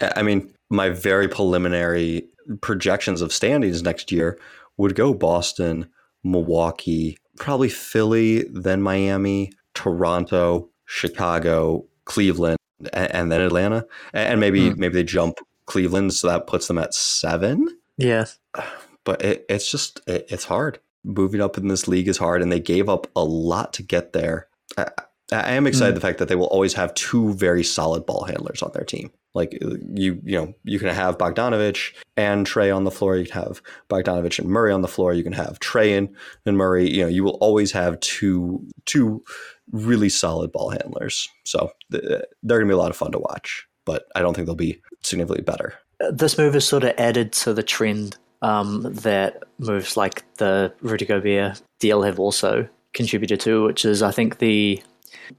I mean, my very preliminary projections of standings next year would go Boston, Milwaukee, probably Philly, then Miami, Toronto, Chicago, Cleveland, and, then Atlanta, and maybe hmm. maybe they jump Cleveland, so that puts them at seven. Yes, but it, it's just it, it's hard. Moving up in this league is hard, and they gave up a lot to get there. I, I am excited mm. the fact that they will always have two very solid ball handlers on their team. Like you, you know, you can have Bogdanovich and Trae on the floor. You can have Bogdanovich and Murray on the floor. You can have Trae and, and Murray. You know, you will always have two two really solid ball handlers. So they're going to be a lot of fun to watch. But I don't think they'll be significantly better. This move is sort of added to the trend um, that moves like the Rudy Gobert deal have also contributed to, which is I think the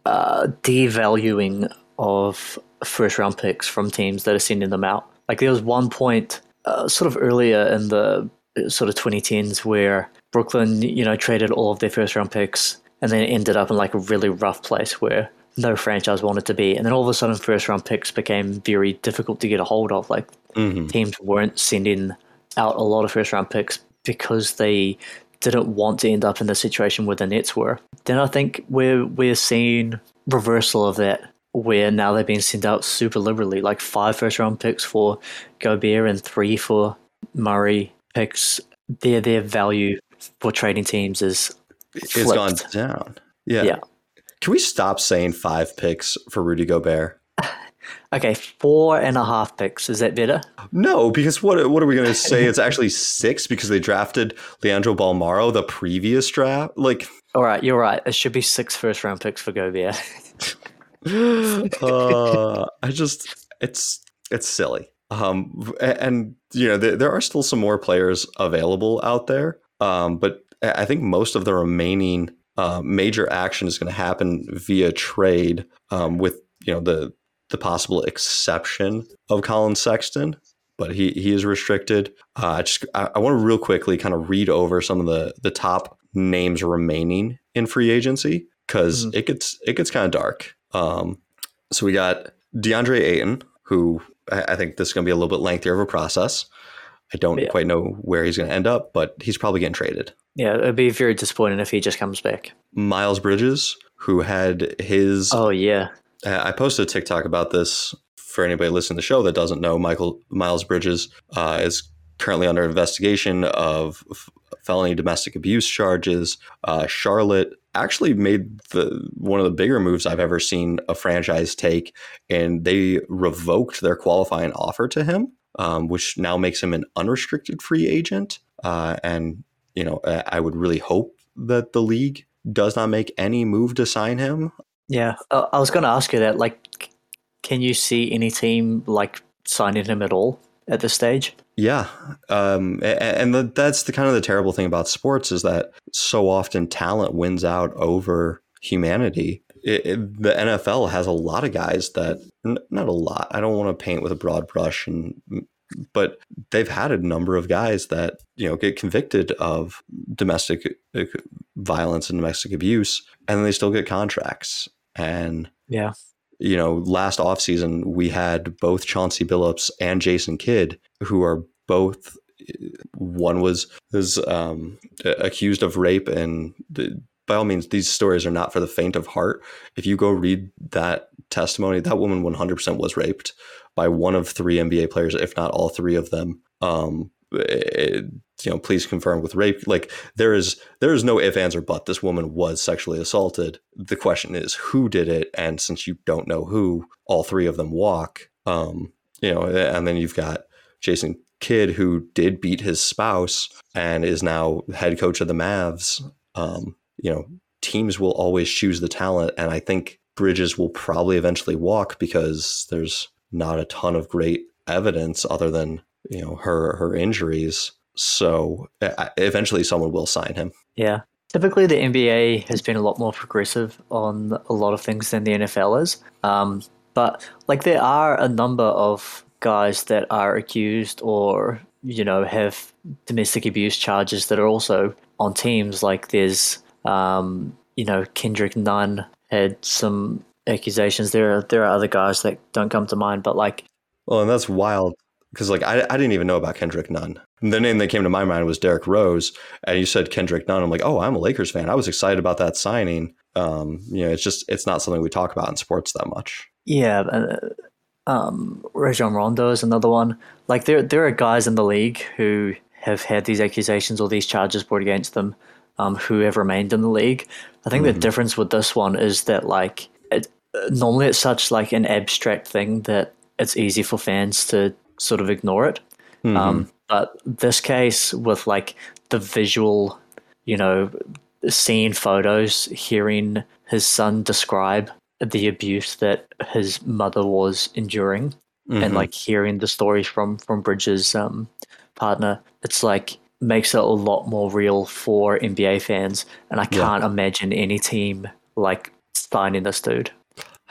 uh, devaluing of first round picks from teams that are sending them out. Like there was one point uh, sort of earlier in the uh, sort of 2010s where Brooklyn, you know, traded all of their first round picks and then ended up in like a really rough place where no franchise wanted to be. And then all of a sudden, first round picks became very difficult to get a hold of. Like mm-hmm. teams weren't sending out a lot of first round picks because they didn't want to end up in the situation where the Nets were. Then I think we're we're seeing reversal of that where now they're being sent out super liberally, like five first round picks for Gobert and three for Murray picks. Their their value for trading teams is it's gone down. Yeah. Yeah. Can we stop saying five picks for Rudy Gobert? Okay, four and a half picks. Is that better? No, because what what are we going to say? It's actually six because they drafted Leandro Bolmaro the previous draft. Like, all right, you're right. It should be six first round picks for Gobert. uh, I just it's it's silly. Um, and, you know there, there, are still some more players available out there. Um, but I think most of the remaining uh, major action is going to happen via trade, um, with you know the the possible exception of Collin Sexton, but he he is restricted. Uh, I just I, I want to real quickly kind of read over some of the the top names remaining in free agency because mm-hmm. it gets it gets kind of dark. Um, so we got DeAndre Ayton, who I, I think this is going to be a little bit lengthier of a process. I don't yeah. quite know where he's going to end up, but he's probably getting traded. Yeah, it'd be very disappointing if he just comes back. Miles Bridges, who had his. Oh yeah. I posted a TikTok about this for anybody listening to the show that doesn't know. Michael Miles Bridges uh, is currently under investigation of f- felony domestic abuse charges. Uh, Charlotte actually made the one of the bigger moves I've ever seen a franchise take, and they revoked their qualifying offer to him, um, which now makes him an unrestricted free agent. Uh, and you know, I would really hope that the league does not make any move to sign him. Yeah, uh, I was going to ask you that. Like, can you see any team like signing him at all at this stage? Yeah, um, and, the, that's the kind of the terrible thing about sports is that so often talent wins out over humanity. It, it, the NFL has a lot of guys that not a lot. I don't want to paint with a broad brush and but they've had a number of guys that you know get convicted of domestic uh, violence and domestic abuse and then they still get contracts and yeah you know last offseason we had both chauncey billups and jason kidd who are both one was was um, accused of rape and the, by all means these stories are not for the faint of heart if you go read that testimony. That woman 100% was raped by one of three NBA players, if not all three of them. Um, it, you know, please confirm with rape. Like there is there is no if, ands, or but. This woman was sexually assaulted. The question is who did it, and since you don't know who, all three of them walk. Um, you know, and then you've got Jason Kidd who did beat his spouse and is now head coach of the Mavs. Um, you know, teams will always choose the talent, and I think Bridges will probably eventually walk because there's not a ton of great evidence other than you know her her injuries. So eventually, someone will sign him. Yeah. Typically, the NBA has been a lot more progressive on a lot of things than the NFL is. Um, but like, there are a number of guys that are accused or you know have domestic abuse charges that are also on teams. Like, there's um, you know Kendrick Nunn had some accusations. There are there are other guys that don't come to mind, but like, well, and that's wild because like I, I didn't even know about Kendrick Nunn. The name that came to my mind was Derrick Rose, and you said Kendrick Nunn. I'm like, oh, I'm a Lakers fan. I was excited about that signing. Um, you know, it's just it's not something we talk about in sports that much. Yeah, uh, um, Rajon Rondo is another one. Like there there are guys in the league who have had these accusations or these charges brought against them, um, who have remained in the league. I think mm-hmm. the difference with this one is that like it, normally it's such like an abstract thing that it's easy for fans to sort of ignore it. Mm-hmm. Um, but this case with like the visual, you know, seeing photos, hearing his son describe the abuse that his mother was enduring, mm-hmm. and like hearing the stories from from Bridges' um, partner, it's like makes it a lot more real for NBA fans. And I can't yeah. imagine any team like signing this dude.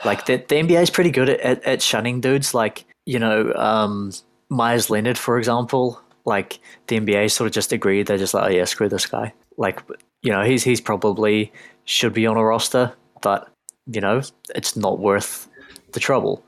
Like the, the NBA is pretty good at, at, at shunning dudes. Like you know, um, Meyers Leonard, for example, like the NBA sort of just agreed. They're just like, oh yeah, screw this guy. Like, you know, he's he's probably should be on a roster, but you know, it's not worth the trouble.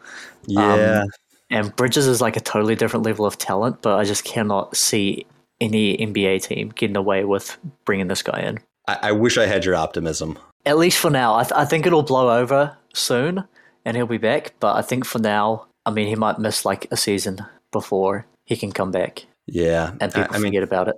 Yeah. Um, and Bridges is like a totally different level of talent, but I just cannot see any NBA team getting away with bringing this guy in. I, I wish I had your optimism. At least for now. I, th- I think it'll blow over soon and he'll be back, but I think for now I mean, he might miss like a season before he can come back. Yeah, and people I, I forget mean, about it.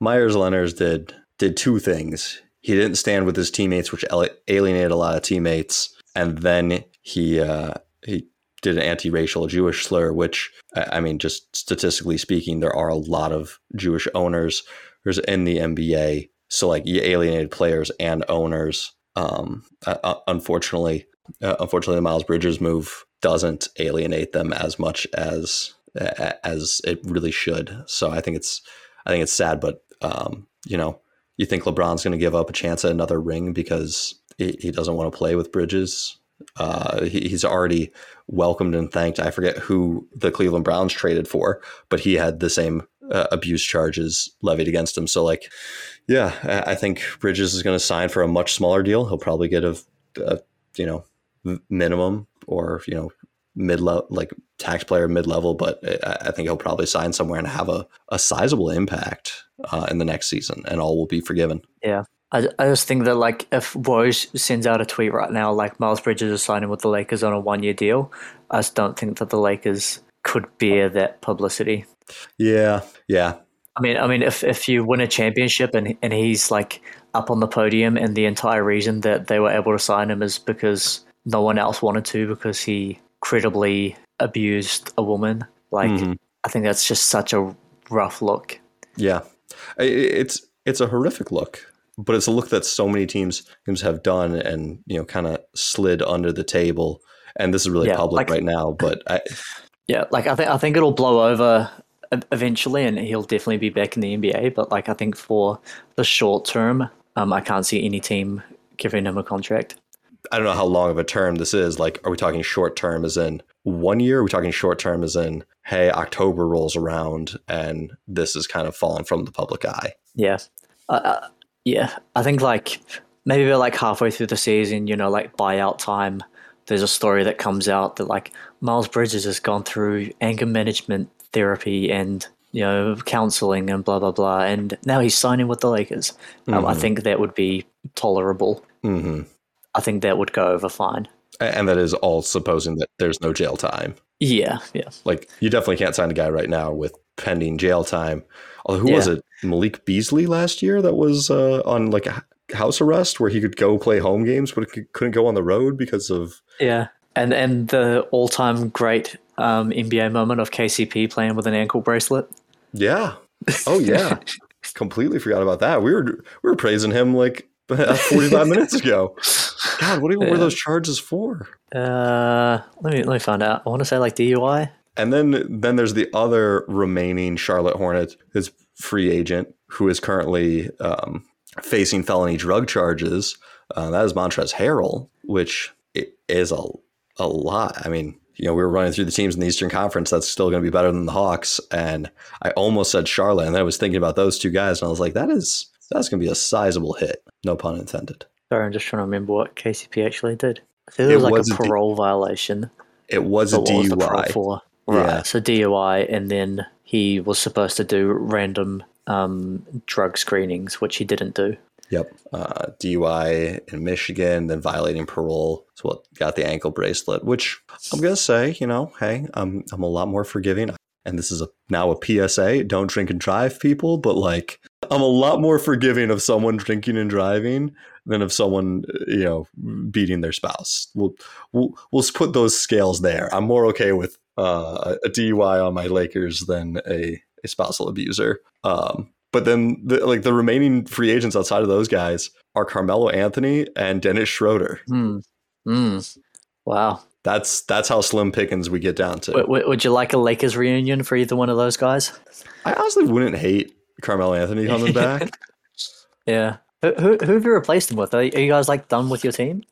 Meyers Leonard did did two things. He didn't stand with his teammates, which alienated a lot of teammates, and then he uh, he did an anti-racial Jewish slur, which I mean, just statistically speaking, there are a lot of Jewish owners in the NBA. So like, you alienated players and owners. Um, uh, unfortunately, uh, unfortunately, the Miles Bridges move doesn't alienate them as much as as it really should. So I think it's I think it's sad, but um, you know, you think LeBron's going to give up a chance at another ring because he, he doesn't want to play with Bridges. Uh, he, he's already welcomed and thanked. I forget who the Cleveland Browns traded for, but he had the same uh, abuse charges levied against him. So, like, yeah, I think Bridges is going to sign for a much smaller deal. He'll probably get a, a you know minimum or you know mid level like tax player mid level, but I think he'll probably sign somewhere and have a, a sizable impact uh, in the next season, and all will be forgiven. Yeah. I, I just think that like if Woj sends out a tweet right now like Miles Bridges is signing with the Lakers on a one year deal, I just don't think that the Lakers could bear that publicity. Yeah, yeah. I mean, I mean, if if you win a championship and and he's like up on the podium, and the entire reason that they were able to sign him is because no one else wanted to because he credibly abused a woman. Like, mm-hmm. I think that's just such a rough look. Yeah, it's it's a horrific look, but it's a look that so many teams teams have done and you know kind of slid under the table. And this is really yeah, public like, right now, but I, yeah, like I think I think it'll blow over eventually, and he'll definitely be back in the NBA. But like I think for the short term, um, I can't see any team giving him a contract. I don't know how long of a term this is. Like, are we talking short term as in one year? Are we talking short term as in, hey, October rolls around and this is kind of fallen from the public eye? Yeah. Uh, uh, yeah. I think like maybe we're like halfway through the season, you know, like buyout time. There's a story that comes out that like Miles Bridges has gone through anger management therapy and you know counseling and blah blah blah, and now he's signing with the Lakers. Um, mm-hmm. I think that would be tolerable. Mm-hmm. I think that would go over fine. And that is all supposing that there's no jail time. Yeah, yeah. Like you definitely can't sign a guy right now with pending jail time. Although who was it? Malik Beasley last year that was uh, on like a house arrest where he could go play home games but couldn't go on the road because of Yeah, and and the all-time great um, NBA moment of KCP playing with an ankle bracelet. yeah. Oh yeah. Completely forgot about that. We were we were praising him like 45 minutes ago. God, what even were those charges for? Uh, let me let me find out. I want to say like DUI. And then then there's the other remaining Charlotte Hornet, his free agent, who is currently um, facing felony drug charges. Uh, that is Montrezl Harrell, which is a a lot. I mean, you know, we were running through the teams in the Eastern Conference. That's still going to be better than the Hawks. And I almost said Charlotte, and then I was thinking about those two guys, and I was like, that is that's going to be a sizable hit. No pun intended. Sorry, I'm just trying to remember what KCP actually did. I think It it was like was a a D- parole violation. It was a what was DUI. for? Right. Yeah. So DUI, and then he was supposed to do random um, drug screenings, which he didn't do. Yep. Uh, DUI in Michigan, then violating parole. So what got the ankle bracelet, which I'm going to say, you know, hey, I'm, I'm a lot more forgiving. And this is a, now a PSA don't drink and drive, people, but like, I'm a lot more forgiving of someone drinking and driving than of someone, you know, beating their spouse. We'll, we'll, we'll put those scales there. I'm more okay with uh, a DUI on my Lakers than a, a spousal abuser. Um, but then, the, like the remaining free agents outside of those guys are Carmelo Anthony and Dennis Schroeder. Hmm. Hmm. Wow. That's that's how slim pickings we get down to. W- would you like a Lakers reunion for either one of those guys? I honestly wouldn't hate Carmelo Anthony coming back. Yeah. Who, who, who have you replaced him with? Are, you guys like done with your team?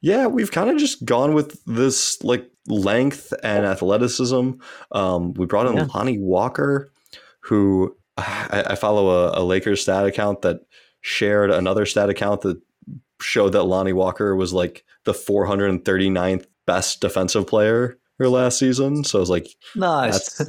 yeah, we've kind of just gone with this like length and athleticism. Um, we brought in Yeah. Lonnie Walker, who I, I follow a, a Lakers stat account that shared another stat account that showed that Lonnie Walker was like the 439th best defensive player her last season. So I was like, Nice.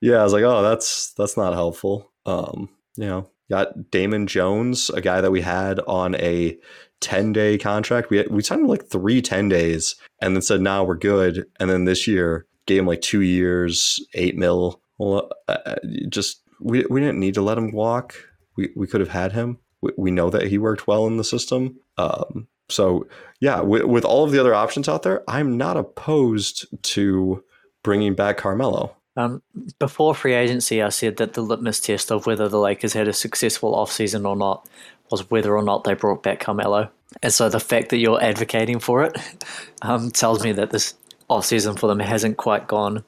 yeah, I was like, oh, that's that's not helpful. Um, you know, got Damian Jones, a guy that we had on a 10 day contract. We we signed him like three 10 days and then said, now we're good. And then this year gave him like two years, eight mil. Well, uh, uh, just we, we didn't need to let him walk. We, we could have had him. We, we know that he worked well in the system. Um, so yeah, with, with all of the other options out there, I'm not opposed to bringing back Carmelo. Um, before free agency, I said that the litmus test of whether the Lakers had a successful offseason or not was whether or not they brought back Carmelo. And so the fact that you're advocating for it um, tells me that this offseason for them hasn't quite gone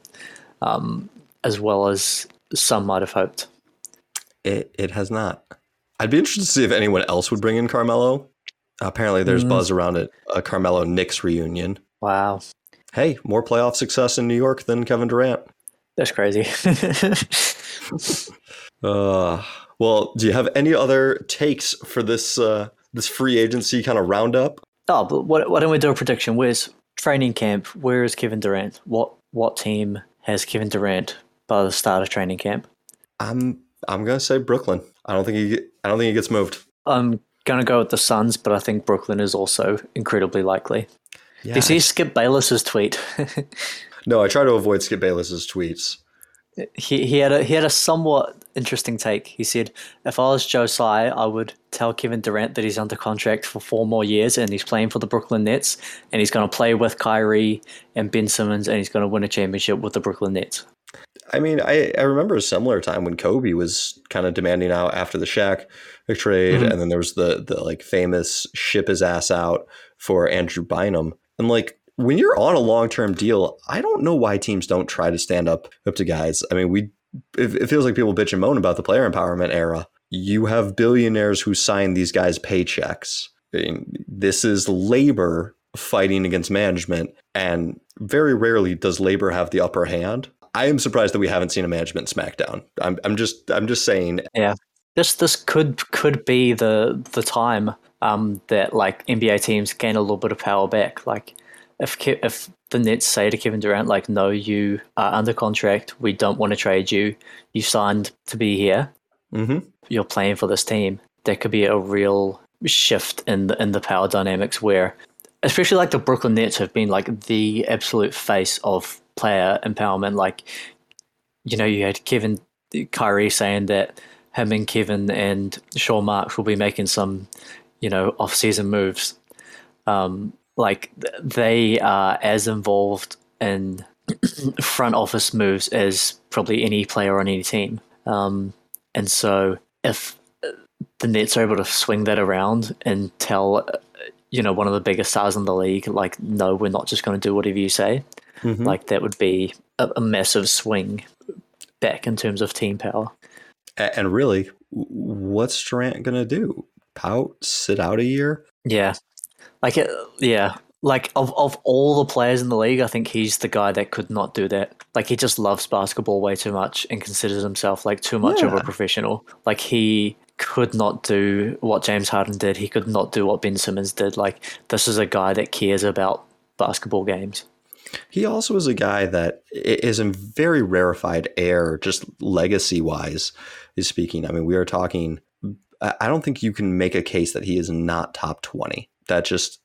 um, as well as some might have hoped. It it has not. I'd be interested to see if anyone else would bring in Carmelo. Apparently, there's Mm. buzz around it. A Carmelo Knicks reunion. Wow, Hey, more playoff success in New York than Kevin Durant. That's crazy. Uh, well, do you have any other takes for this uh, this free agency kind of roundup? oh, but why, why don't we do a prediction? Where's training camp? Where is Kevin Durant? What what team has Kevin Durant by the start of training camp? I'm I'm gonna say Brooklyn. I don't think he I don't think he gets moved. I'm gonna go with the Suns, but I think Brooklyn is also incredibly likely. Yeah. Do you see Skip Bayless's tweet? No, I try to avoid Skip Bayless's tweets. he he had a he had a somewhat interesting take. He said, "If I was Joe Tsai, I would tell Kevin Durant that he's under contract for four more years and he's playing for the Brooklyn Nets and he's going to play with Kyrie and Ben Simmons and he's going to win a championship with the Brooklyn Nets." I mean, I, I remember a similar time when Kobe was kind of demanding out after the Shaq trade, Mhm. and then there was the the like famous ship his ass out for Andrew Bynum, and like when you're on a long term deal, I don't know why teams don't try to stand up up to guys. I mean, we it, it feels like people bitch and moan about the player empowerment era. You have billionaires who sign these guys paychecks. I mean, this is labor fighting against management, and very rarely does labor have the upper hand. I am surprised that we haven't seen a management smackdown. I'm, I'm just I'm just saying Yeah, This this could could be the the time um, that like NBA teams gain a little bit of power back. Like if Ke- if the Nets say to Kevin Durant, like, "No, you are under contract. We don't want to trade you. You signed to be here. hmm You're playing for this team." There could be a real shift in the in the power dynamics where especially like the Brooklyn Nets have been like the absolute face of player empowerment. Like, you know, you had Kevin Kyrie saying that him and Kevin and Sean Marks will be making some, you know, off-season moves. Um, like they are as involved in front office moves as probably any player on any team. Um, and so if the Nets are able to swing that around and tell, you know, one of the biggest stars in the league, like, no, we're not just going to do whatever you say, mm-hmm. like that would be a, a massive swing back in terms of team power. And really, what's Durant going to do? Pout, sit out a year? Yeah. Like, it, yeah. Like, of, of all the players in the league, I think he's the guy that could not do that. Like, he just loves basketball way too much and considers himself, like, too much yeah. of a professional. Like, he could not do what James Harden did. He could not do what Ben Simmons did. Like, this is a guy that cares about basketball games. He also is a guy that is in very rarefied air, just legacy wise, is speaking. I mean, we are talking. I don't think you can make a case that he is not top twenty. That just,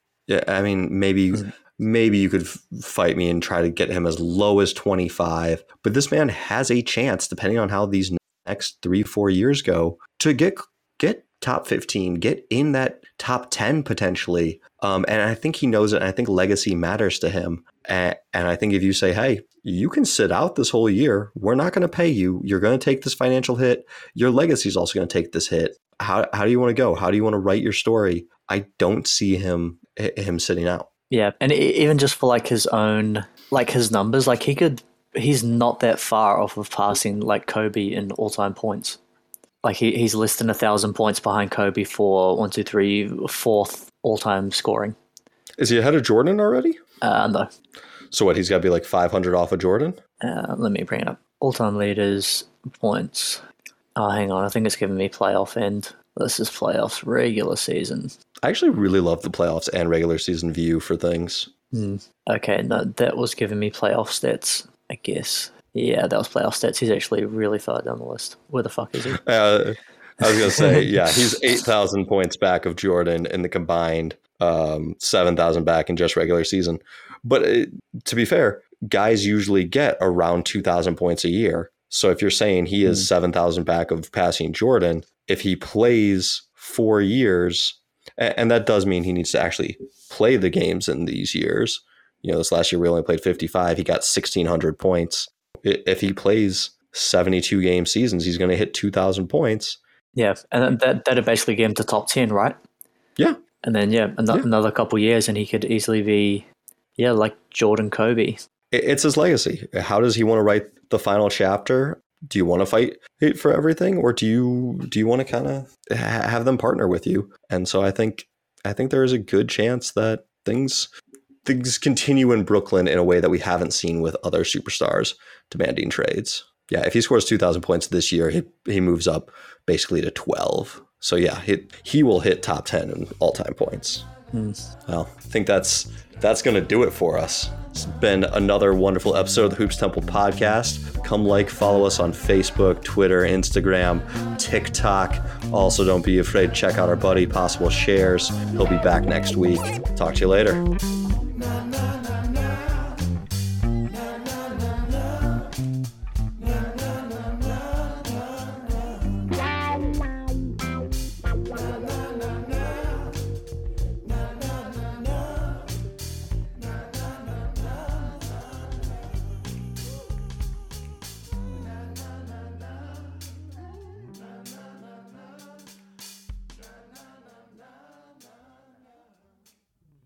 I mean, maybe. Mm-hmm. Maybe you could fight me and try to get him as low as 25, but this man has a chance, depending on how these next three, four years go, to get get top 15, get in that top 10 potentially. Um, and I think he knows it. I think legacy matters to him. And, and I think if you say, hey, you can sit out this whole year, we're not going to pay you. You're going to take this financial hit. Your legacy is also going to take this hit. How, how do you want to go? How do you want to write your story? I don't see him him sitting out. Yeah, and even just for like his own like his numbers, like he could he's not that far off of passing like Kobe in all time points. Like he, he's less than a thousand points behind Kobe for one, two, three, fourth all time scoring. Is he ahead of Jordan already? Uh, no. So what? He's got to be like 500 off of Jordan. Uh, let me bring it up. All-time leaders points. Oh, hang on. I think it's giving me playoff end. This is playoffs regular season. I actually really love the playoffs and regular season view for things. Hmm. Okay, no, that was giving me playoff stats. I guess. Yeah, that was playoff stats. He's actually really far down the list. Where the fuck is he? Uh, I was gonna say, yeah, he's eight thousand points back of Jordan in the combined um, seven thousand back in just regular season. But it, to be fair, guys usually get around two thousand points a year. So if you're saying he is mm. seven thousand back of passing Jordan, if he plays four years, and that does mean he needs to actually play the games in these years. You know, this last year we only played 55. He got 1,600 points. If he plays 72 game seasons, he's going to hit 2,000 points. Yeah, and that that'd basically get him to top 10, right? Yeah, and then yeah, an- yeah. another couple years, and he could easily be, yeah, like Jordan Kobe. It's his legacy. How does he want to write the final chapter? Do you want to fight for everything, or do you do you want to kind of have them partner with you? And so I think I think there is a good chance that things things continue in Brooklyn in a way that we haven't seen with other superstars demanding trades. Yeah, if he scores 2,000 points this year, he, he moves up basically to 12. So yeah, he, he will hit top 10 in all-time points. Mm. Well, I think that's that's going to do it for us. It's been another wonderful episode of the Hoops Temple podcast. Come like, follow us on Facebook, Twitter, Instagram, TikTok. Also, don't be afraid to check out our buddy Possible Chairs. He'll be back next week. Talk to you later.